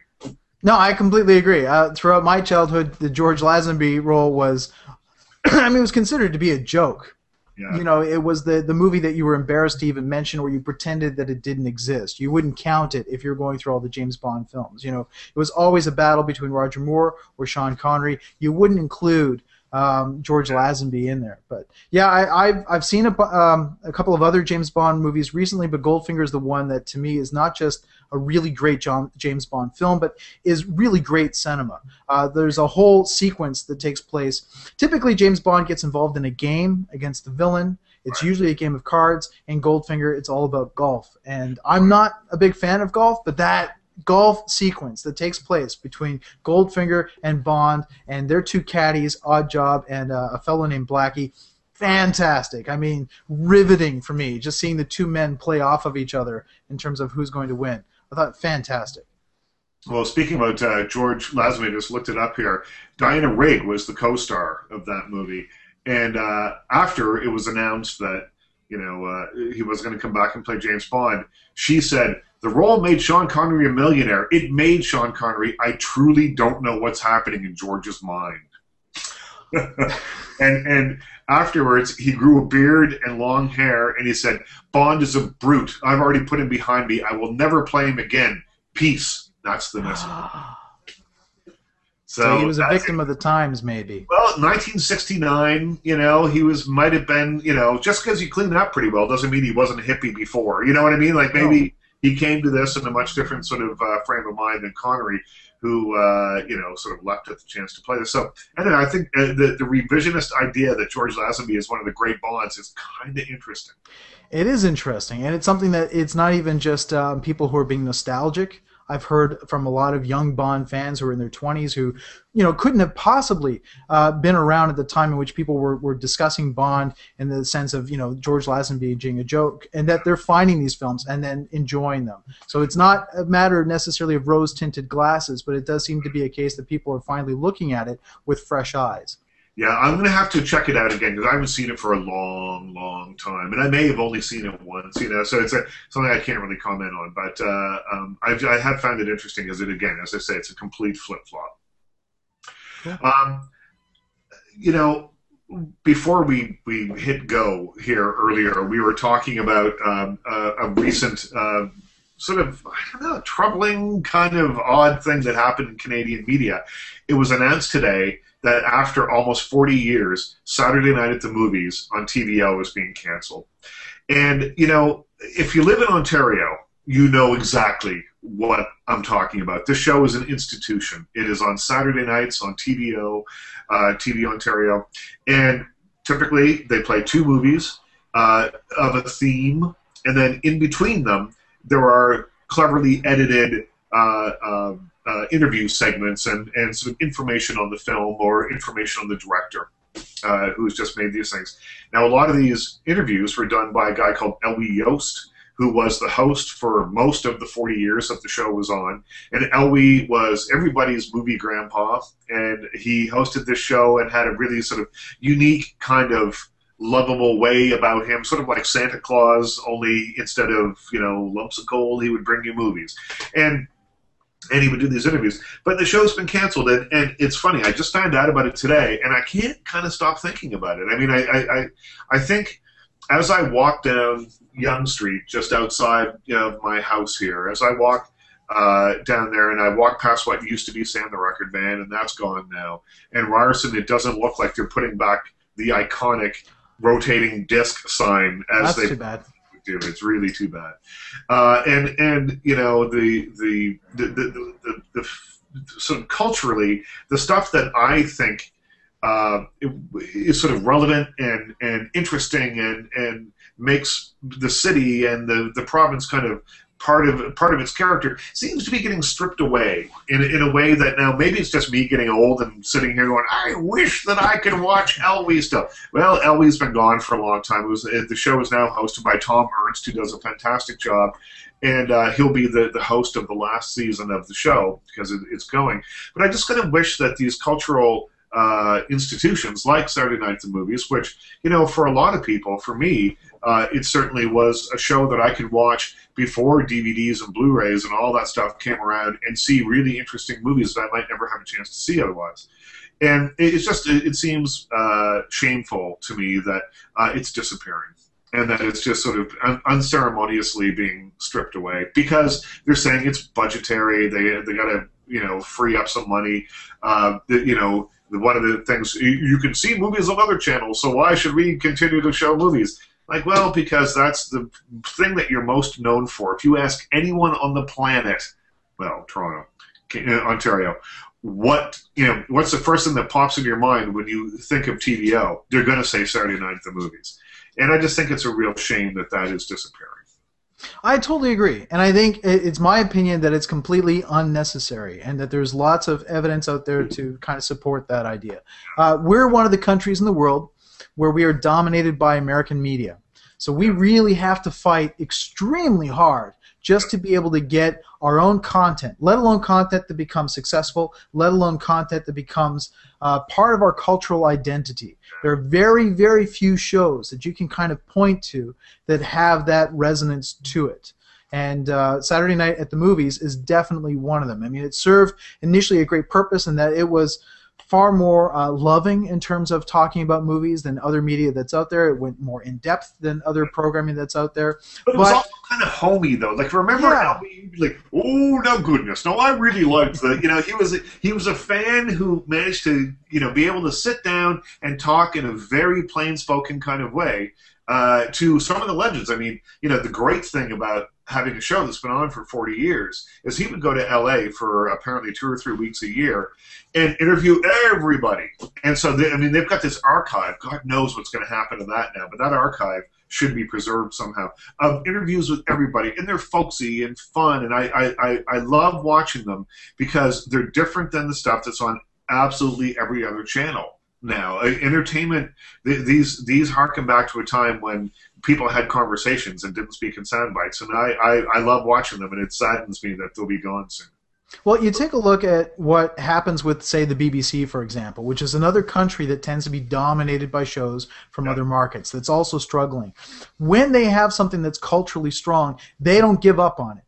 No, I completely agree. Uh, throughout my childhood, the George Lazenby role was, <clears throat> I mean, it was considered to be a joke. You know, it was the the movie that you were embarrassed to even mention, where you pretended that it didn't exist. You wouldn't count it if you're going through all the James Bond films. You know, it was always a battle between Roger Moore or Sean Connery. You wouldn't include um, George Lazenby in there. But yeah, I, have I've seen a, um, a couple of other James Bond movies recently, but Goldfinger is the one that to me is not just a really great John, James Bond film, but is really great cinema. Uh, there's a whole sequence that takes place. Typically, James Bond gets involved in a game against the villain. It's usually a game of cards. In Goldfinger, it's all about golf. And I'm not a big fan of golf, but that golf sequence that takes place between Goldfinger and Bond and their two caddies, Oddjob and uh, a fellow named Blackie. Fantastic. I mean, riveting for me, just seeing the two men play off of each other in terms of who's going to win. I thought fantastic. Well, speaking about uh, George Lazenby, just looked it up here. Diana Rigg was the co-star of that movie, and uh, after it was announced that you know uh, he was going to come back and play James Bond, she said, the role made Sean Connery a millionaire. It made Sean Connery. I truly don't know what's happening in George's mind. <laughs> and and afterwards, he grew a beard and long hair, and he said, "Bond is a brute. I've already put him behind me. I will never play him again. Peace." That's the message. <gasps> So, so, he was a victim of the times, maybe. Well, 1969, you know, he was might have been, you know, just because he cleaned up pretty well doesn't mean he wasn't a hippie before. You know what I mean? Like maybe he came to this in a much different sort of uh, frame of mind than Connery, who uh, you know sort of left at the chance to play this. So, and then I think uh, the, the revisionist idea that George Lazenby is one of the great Bonds is kind of interesting. It is interesting, and it's something that it's not even just um, people who are being nostalgic I've heard from a lot of young Bond fans who are in their 20s who, you know, couldn't have possibly uh, been around at the time in which people were, were discussing Bond in the sense of, you know, George Lazenby being a joke, and that they're finding these films and then enjoying them. So it's not a matter necessarily of rose tinted glasses, but it does seem to be a case that people are finally looking at it with fresh eyes. Yeah, I'm going to have to check it out again because I haven't seen it for a long, long time, and I may have only seen it once. You know, so it's a, something I can't really comment on. But uh, um, I've, I have found it interesting because it, again, as I say, it's a complete flip flop. Yeah. Um, you know, before we, we hit go here earlier, we were talking about um, a, a, recent uh, sort of I don't know troubling kind of odd thing that happened in Canadian media. It was announced today that after almost 40 years, Saturday Night at the Movies on TVO is being canceled. And, you know, if you live in Ontario, you know exactly what I'm talking about. This show is an institution. It is on Saturday nights on TVO, uh, TV Ontario. And typically they play two movies uh, of a theme, and then in between them, there are cleverly edited uh, um, uh, interview segments and, and sort of information on the film or information on the director uh, who's just made these things. Now, a lot of these interviews were done by a guy called Elwy Yost, who was the host for most of the 40 years that the show was on. And Elwy was everybody's movie grandpa, and he hosted this show and had a really sort of unique kind of lovable way about him, sort of like Santa Claus, only instead of, you know, lumps of coal, he would bring you movies. And and he would do these interviews. But the show's been canceled, and, and it's funny. I just found out about it today, and I can't kind of stop thinking about it. I mean, I I, I, I think as I walk down Yonge Street, just outside you know, my house here, as I walk uh, down there, and I walk past what used to be Sam the Record Man, and that's gone now. And Ryerson, it doesn't look like they're putting back the iconic rotating disc sign as That's they too bad. It's really too bad. Uh, and and you know the the the the, the, the, the sort of culturally the stuff that I think uh, is sort of relevant and and interesting and and makes the city and the the province kind of part of part of its character seems to be getting stripped away in, in a way that now maybe it's just me getting old and sitting here going I wish that I could watch Elwy stuff. Well, Elwy's been gone for a long time. Was, the show is now hosted by Tom Ernst, who does a fantastic job, and uh, he'll be the, the host of the last season of the show because it, it's going. But I just kind of wish that these cultural uh, institutions like Saturday Night the Movies, which you know for a lot of people, for me, uh, it certainly was a show that I could watch before DVDs and Blu-rays and all that stuff came around and see really interesting movies that I might never have a chance to see otherwise. And it's just it, seems uh, shameful to me that uh, it's disappearing and that it's just sort of un- unceremoniously being stripped away because they're saying it's budgetary. They they got to you know free up some money. Uh, you know one of the things you can see movies on other channels, so why should we continue to show movies? Like, well, because that's the thing that you're most known for. If you ask anyone on the planet, well, Toronto, Ontario, what you know, what's the first thing that pops in your mind when you think of TVO? They're going to say Saturday Night at the Movies, and I just think it's a real shame that that is disappearing. I totally agree, and I think it's my opinion that it's completely unnecessary, and that there's lots of evidence out there to kind of support that idea. Uh, we're one of the countries in the world where we are dominated by American media, so we really have to fight extremely hard just to be able to get our own content, let alone content that becomes successful, let alone content that becomes uh, part of our cultural identity. There are very, very few shows that you can kind of point to that have that resonance to it. And uh, Saturday Night at the Movies is definitely one of them. I mean, it served initially a great purpose in that it was far more uh, loving in terms of talking about movies than other media that's out there. It went more in depth than other programming that's out there. But it was also kind of homey though. Like remember Yeah. how we like, oh no goodness, no, I really liked the. You know, he was he was a fan who managed to you know be able to sit down and talk in a very plain spoken kind of way uh, to some of the legends. I mean, you know, the great thing about having a show that's been on for 40 years is he would go to LA for apparently two or three weeks a year and interview everybody. And so, they, I mean, they've got this archive. God knows what's going to happen to that now, but that archive should be preserved somehow of interviews with everybody. And they're folksy and fun. And I, I, I, I love watching them because they're different than the stuff that's on absolutely every other channel now. Uh, Entertainment, th- these these harken back to a time when people had conversations and didn't speak in sound bites, and I, I, I love watching them, and it saddens me that they'll be gone soon. Well, you take a look at what happens with, say, the BBC, for example, which is another country that tends to be dominated by shows from other markets that's also struggling. When they have something that's culturally strong, they don't give up on it.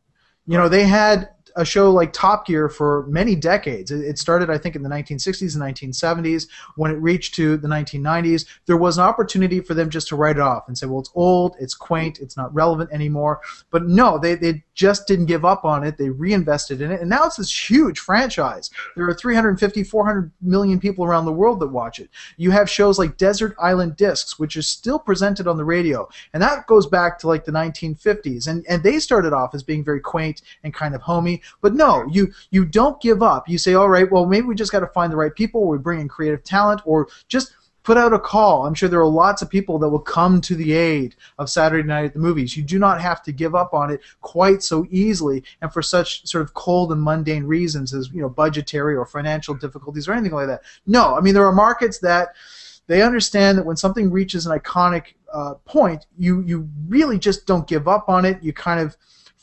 You know, they had a show like Top Gear for many decades. It started, I think, in the 1960s and 1970s. When it reached to the 1990s, there was an opportunity for them just to write it off and say, well, it's old, it's quaint, it's not relevant anymore. But no, they, they just didn't give up on it. They reinvested in it, and now it's this huge franchise. There are 350, 400 million people around the world that watch it. You have shows like Desert Island Discs, which is still presented on the radio, and that goes back to like the 1950s. And and they started off as being very quaint and kind of homey. But no, you you don't give up. You say, all right, well maybe we just got to find the right people, we bring in creative talent, or just put out a call. I'm sure there are lots of people that will come to the aid of Saturday Night at the Movies. You do not have to give up on it quite so easily and for such sort of cold and mundane reasons as, you know, budgetary or financial difficulties or anything like that. No, I mean, there are markets that they understand that when something reaches an iconic uh, point, you, you really just don't give up on it. You kind of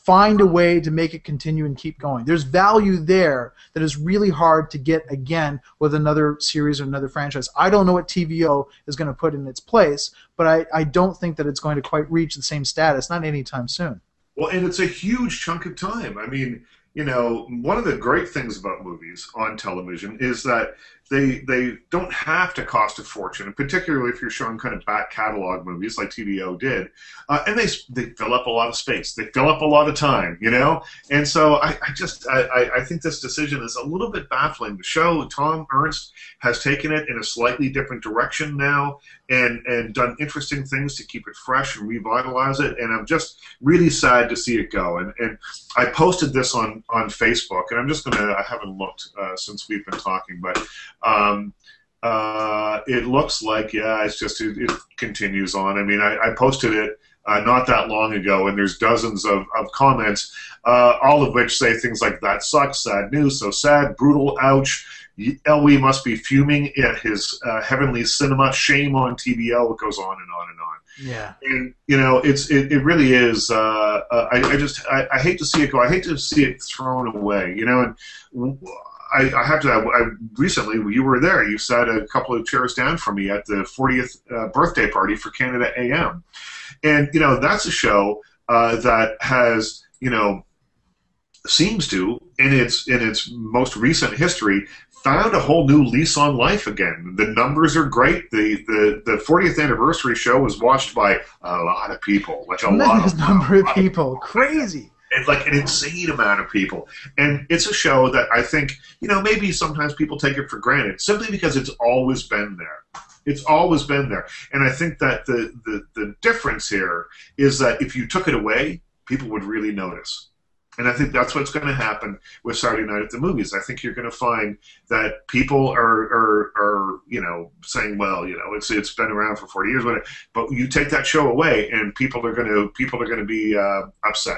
find a way to make it continue and keep going. There's value there that is really hard to get again with another series or another franchise. I don't know what TVO is going to put in its place, but I, I don't think that it's going to quite reach the same status, not anytime soon. Well, and it's a huge chunk of time. I mean, you know, one of the great things about movies on television is that they they don't have to cost a fortune, particularly if you're showing kind of back catalog movies like TVO did, uh, and they they fill up a lot of space, they fill up a lot of time, you know. And so I, I just I, I think this decision is a little bit baffling. The show Tom Ernst has taken it in a slightly different direction now, and and done interesting things to keep it fresh and revitalize it. And I'm just really sad to see it go. And and I posted this on on Facebook, and I'm just gonna I haven't looked uh, since we've been talking, but um, uh, it looks like yeah, it's just it, it continues on. I mean, I, I posted it. Uh, not that long ago, and there's dozens of, of comments, uh, all of which say things like "that sucks," "sad news," "so sad," "brutal," "ouch," Elwy must be fuming at his uh, heavenly cinema. Shame on TBL. It goes on and on and on. Yeah. And you know, it's it, it really is. Uh, uh, I, I just I, I hate to see it go. I hate to see it thrown away. You know, and I, I have to. I, recently, you were there. You sat a couple of chairs down from me at the 40th uh, birthday party for Canada AM, and you know that's a show uh, that has you know seems to in its in its most recent history found a whole new lease on life again. The numbers are great. The the, the 40th anniversary show was watched by a lot of people, like a lot of number of <laughs> people, crazy. And like an insane amount of people. And it's a show that I think, you know, maybe sometimes people take it for granted simply because it's always been there. It's always been there. And I think that the, the, the difference here is that if you took it away, people would really notice. And I think that's what's going to happen with Saturday Night at the Movies. I think you're going to find that people are, are, are, you know, saying, well, you know, it's it's been around for 40 years, but you take that show away, and people are going to people are going to be uh, upset.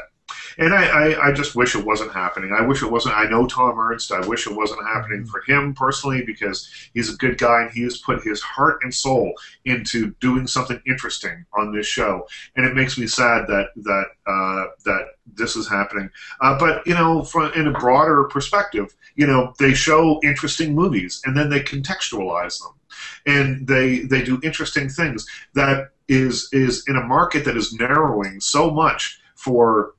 And I, I, I, just wish it wasn't happening. I wish it wasn't. I know Tom Ernst. I wish it wasn't happening for him personally because he's a good guy and he has put his heart and soul into doing something interesting on this show. And it makes me sad that that uh, that this is happening. Uh, but you know, from in a broader perspective, you know, they show interesting movies and then they contextualize them, and they they do interesting things that is is in a market that is narrowing so much for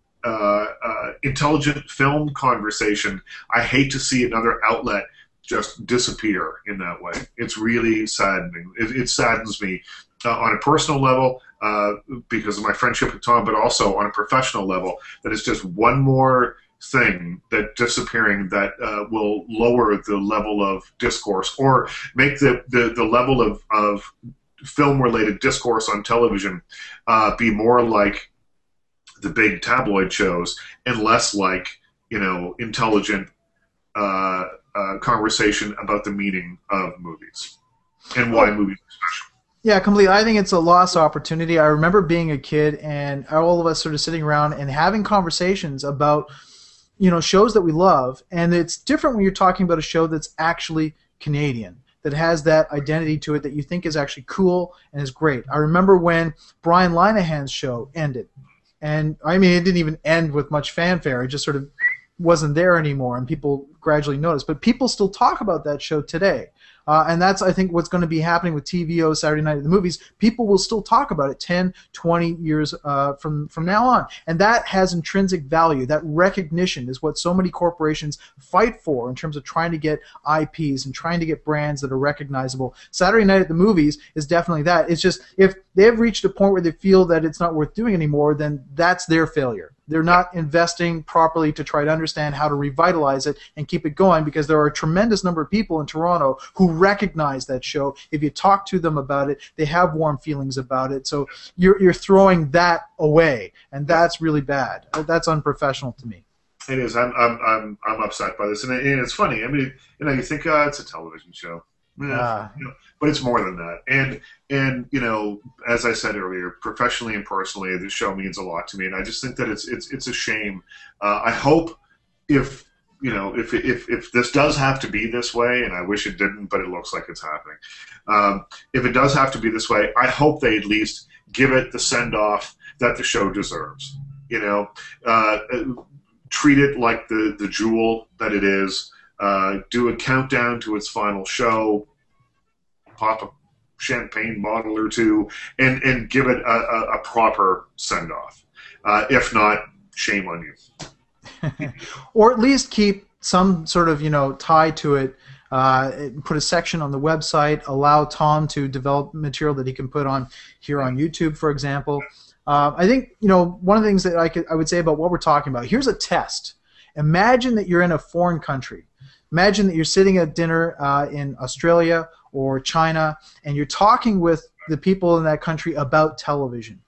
intelligent film conversation, I hate to see another outlet just disappear in that way. It's really saddening. It, it saddens me uh, on a personal level uh, because of my friendship with Tom, but also on a professional level that it's just one more thing that disappearing that uh, will lower the level of discourse or make the, the, the level of, of film related discourse on television uh, be more like the big tabloid shows and less like you know intelligent uh, uh, conversation about the meaning of movies and why movies are special. Yeah, completely. I think it's a lost opportunity. I remember being a kid and all of us sort of sitting around and having conversations about you know shows that we love, and it's different when you're talking about a show that's actually Canadian that has that identity to it that you think is actually cool and is great. I remember when Brian Linehan's show ended and I mean, it didn't even end with much fanfare. It just sort of wasn't there anymore, and people gradually noticed. But people still talk about that show today. Uh, and that's, I think, what's going to be happening with TVO Saturday Night at the Movies. People will still talk about it 10, 20 years uh, from, from now on. And that has intrinsic value. That recognition is what so many corporations fight for in terms of trying to get IPs and trying to get brands that are recognizable. Saturday Night at the Movies is definitely that. It's just if they've reached a point where they feel that it's not worth doing anymore, then that's their failure. They're not investing properly to try to understand how to revitalize it and keep it going because there are a tremendous number of people in Toronto who recognize that show. If you talk to them about it, they have warm feelings about it. So you're, you're throwing that away, and that's really bad. That's unprofessional to me. It is. I'm I'm I'm, I'm upset by this, and, it, and it's funny. I mean, you know, you think, oh, it's a television show. Yeah, uh, you know, but it's more than that. And and you know, as I said earlier, professionally and personally, the show means a lot to me, and I just think that it's it's it's a shame. Uh, I hope if you know if if if this does have to be this way, and I wish it didn't, but it looks like it's happening. Um, if it does have to be this way, I hope they at least give it the send off that the show deserves. You know, uh, treat it like the the jewel that it is uh, do a countdown to its final show, pop a champagne bottle or two, and, and give it a, a, a proper send off. Uh, if not, shame on you. <laughs> or at least keep some sort of you know tie to it uh, put a section on the website, allow Tom to develop material that he can put on here on YouTube, for example. Uh, I think you know one of the things that I could I would say about what we're talking about. Here's a test. Imagine that you're in a foreign country. Imagine that you're sitting at dinner uh, in Australia or China, and you're talking with the people in that country about television.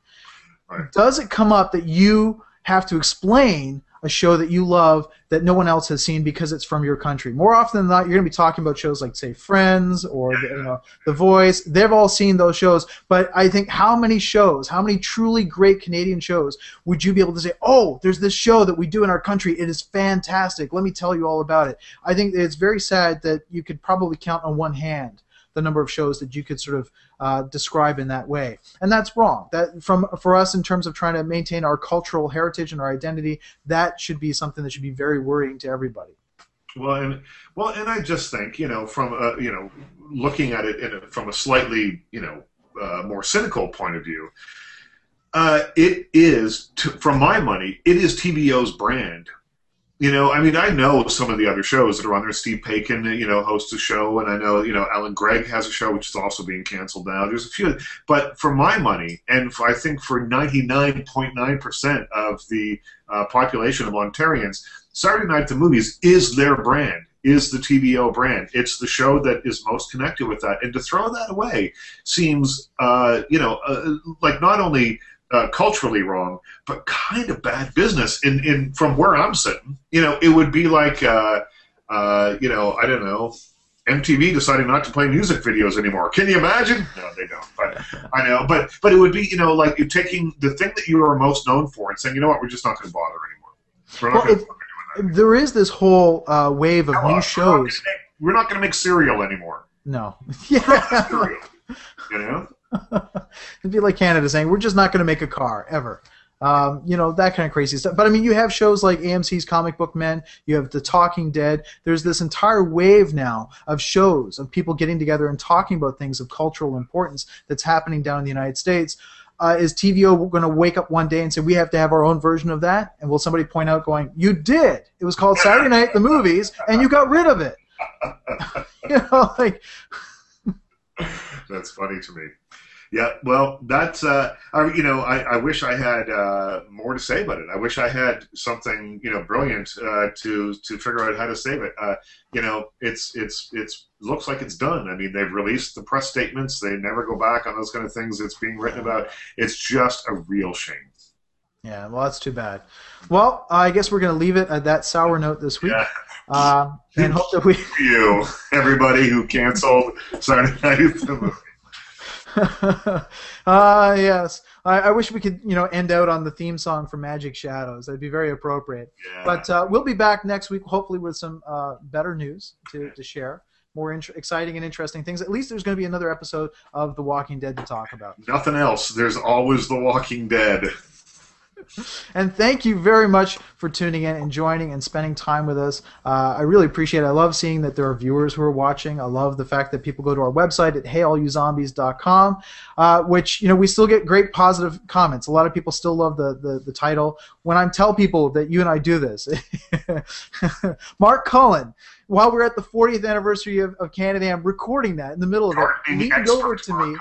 Right. Does it come up that you have to explain a show that you love that no one else has seen because it's from your country. More often than not, you're going to be talking about shows like, say, Friends or you know, The Voice. They've all seen those shows, but I think how many shows, how many truly great Canadian shows would you be able to say, "Oh, there's this show that we do in our country. It is fantastic. Let me tell you all about it." I think it's very sad that you could probably count on one hand the number of shows that you could sort of uh, describe in that way, and that's wrong. That from for us in terms of trying to maintain our cultural heritage and our identity, that should be something that should be very worrying to everybody. Well, and well, and I just think you know from a, you know looking at it a, from a slightly you know uh, more cynical point of view, uh, it is to, from my money, it is TVO's brand you know, I mean, I know some of the other shows that are on there. Steve Paikin, you know, hosts a show, and I know, you know, Allan Gregg has a show which is also being canceled now. There's a few, but for my money, and for, I think for 99.9% of the uh, population of Ontarians, Saturday Night the Movies is their brand, is the TVO brand. It's the show that is most connected with that, and to throw that away seems, uh, you know, uh, like not only uh, culturally wrong, but kind of bad business. In in from where I'm sitting, you know, it would be like, uh, uh, you know, I don't know, MTV deciding not to play music videos anymore. Can you imagine? No, they don't. But I know, but but it would be, you know, like you taking the thing that you are most known for and saying, you know what, we're just not going to bother anymore. Well, going it- to. There is this whole uh, wave of new shows. We're not going to make cereal anymore. No, <laughs> yeah, Cereal. You know? <laughs> it'd be like Canada saying we're just not going to make a car ever. Um, you know that kind of crazy stuff. But I mean, you have shows like AMC's Comic Book Men. You have The Talking Dead. There's this entire wave now of shows of people getting together and talking about things of cultural importance that's happening down in the United States. Uh, is TVO going to wake up one day and say we have to have our own version of that? And will somebody point out, going, "You did. It was called Saturday Night the Movies, and you got rid of it." <laughs> you know, like <laughs> That's funny to me. Yeah, well, that's uh, I, you know, I, I wish I had uh, more to say about it. I wish I had something you know brilliant uh, to to figure out how to save it. Uh, you know, it's it's it's looks like it's done. I mean, they've released the press statements. They never go back on those kind of things. It's being written about. It's just a real shame. Yeah, well, that's too bad. Well, I guess we're going to leave it at that sour note this week, Yeah, uh, and hope that we. you everybody who canceled Saturday Night the movie. <laughs> Ah, yes. I, I wish we could, you know, end out on the theme song for Magic Shadows. That'd be very appropriate. Yeah. But uh, we'll be back next week, hopefully, with some uh, better news to, to share, more int- exciting and interesting things. At least there's going to be another episode of The Walking Dead to talk about. Nothing else. There's always The Walking Dead. And thank you very much for tuning in and joining and spending time with us. Uh, I really appreciate it. I love seeing that there are viewers who are watching. I love the fact that people go to our website at heyallyouzombies.com, uh, which, you know, we still get great positive comments. A lot of people still love the, the, the title. When I tell people that you and I do this, <laughs> Mark Cullen, while we're at the 40th anniversary of, of Canada, I'm recording that in the middle of it, leaned over to me Cullen,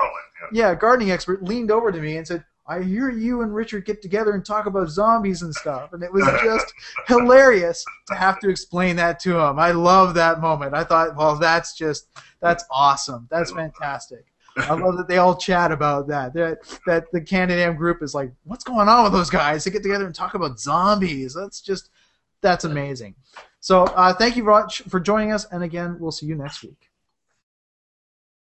yeah. yeah, gardening expert leaned over to me and said, "I hear you and Richard get together and talk about zombies and stuff," and it was just hilarious to have to explain that to him. I love that moment. I thought, well, that's just that's awesome. That's fantastic. I love that they all chat about that. That that the Canada group is like, what's going on with those guys? They get together and talk about zombies. That's just that's amazing. So uh, thank you much for joining us, and again, we'll see you next week.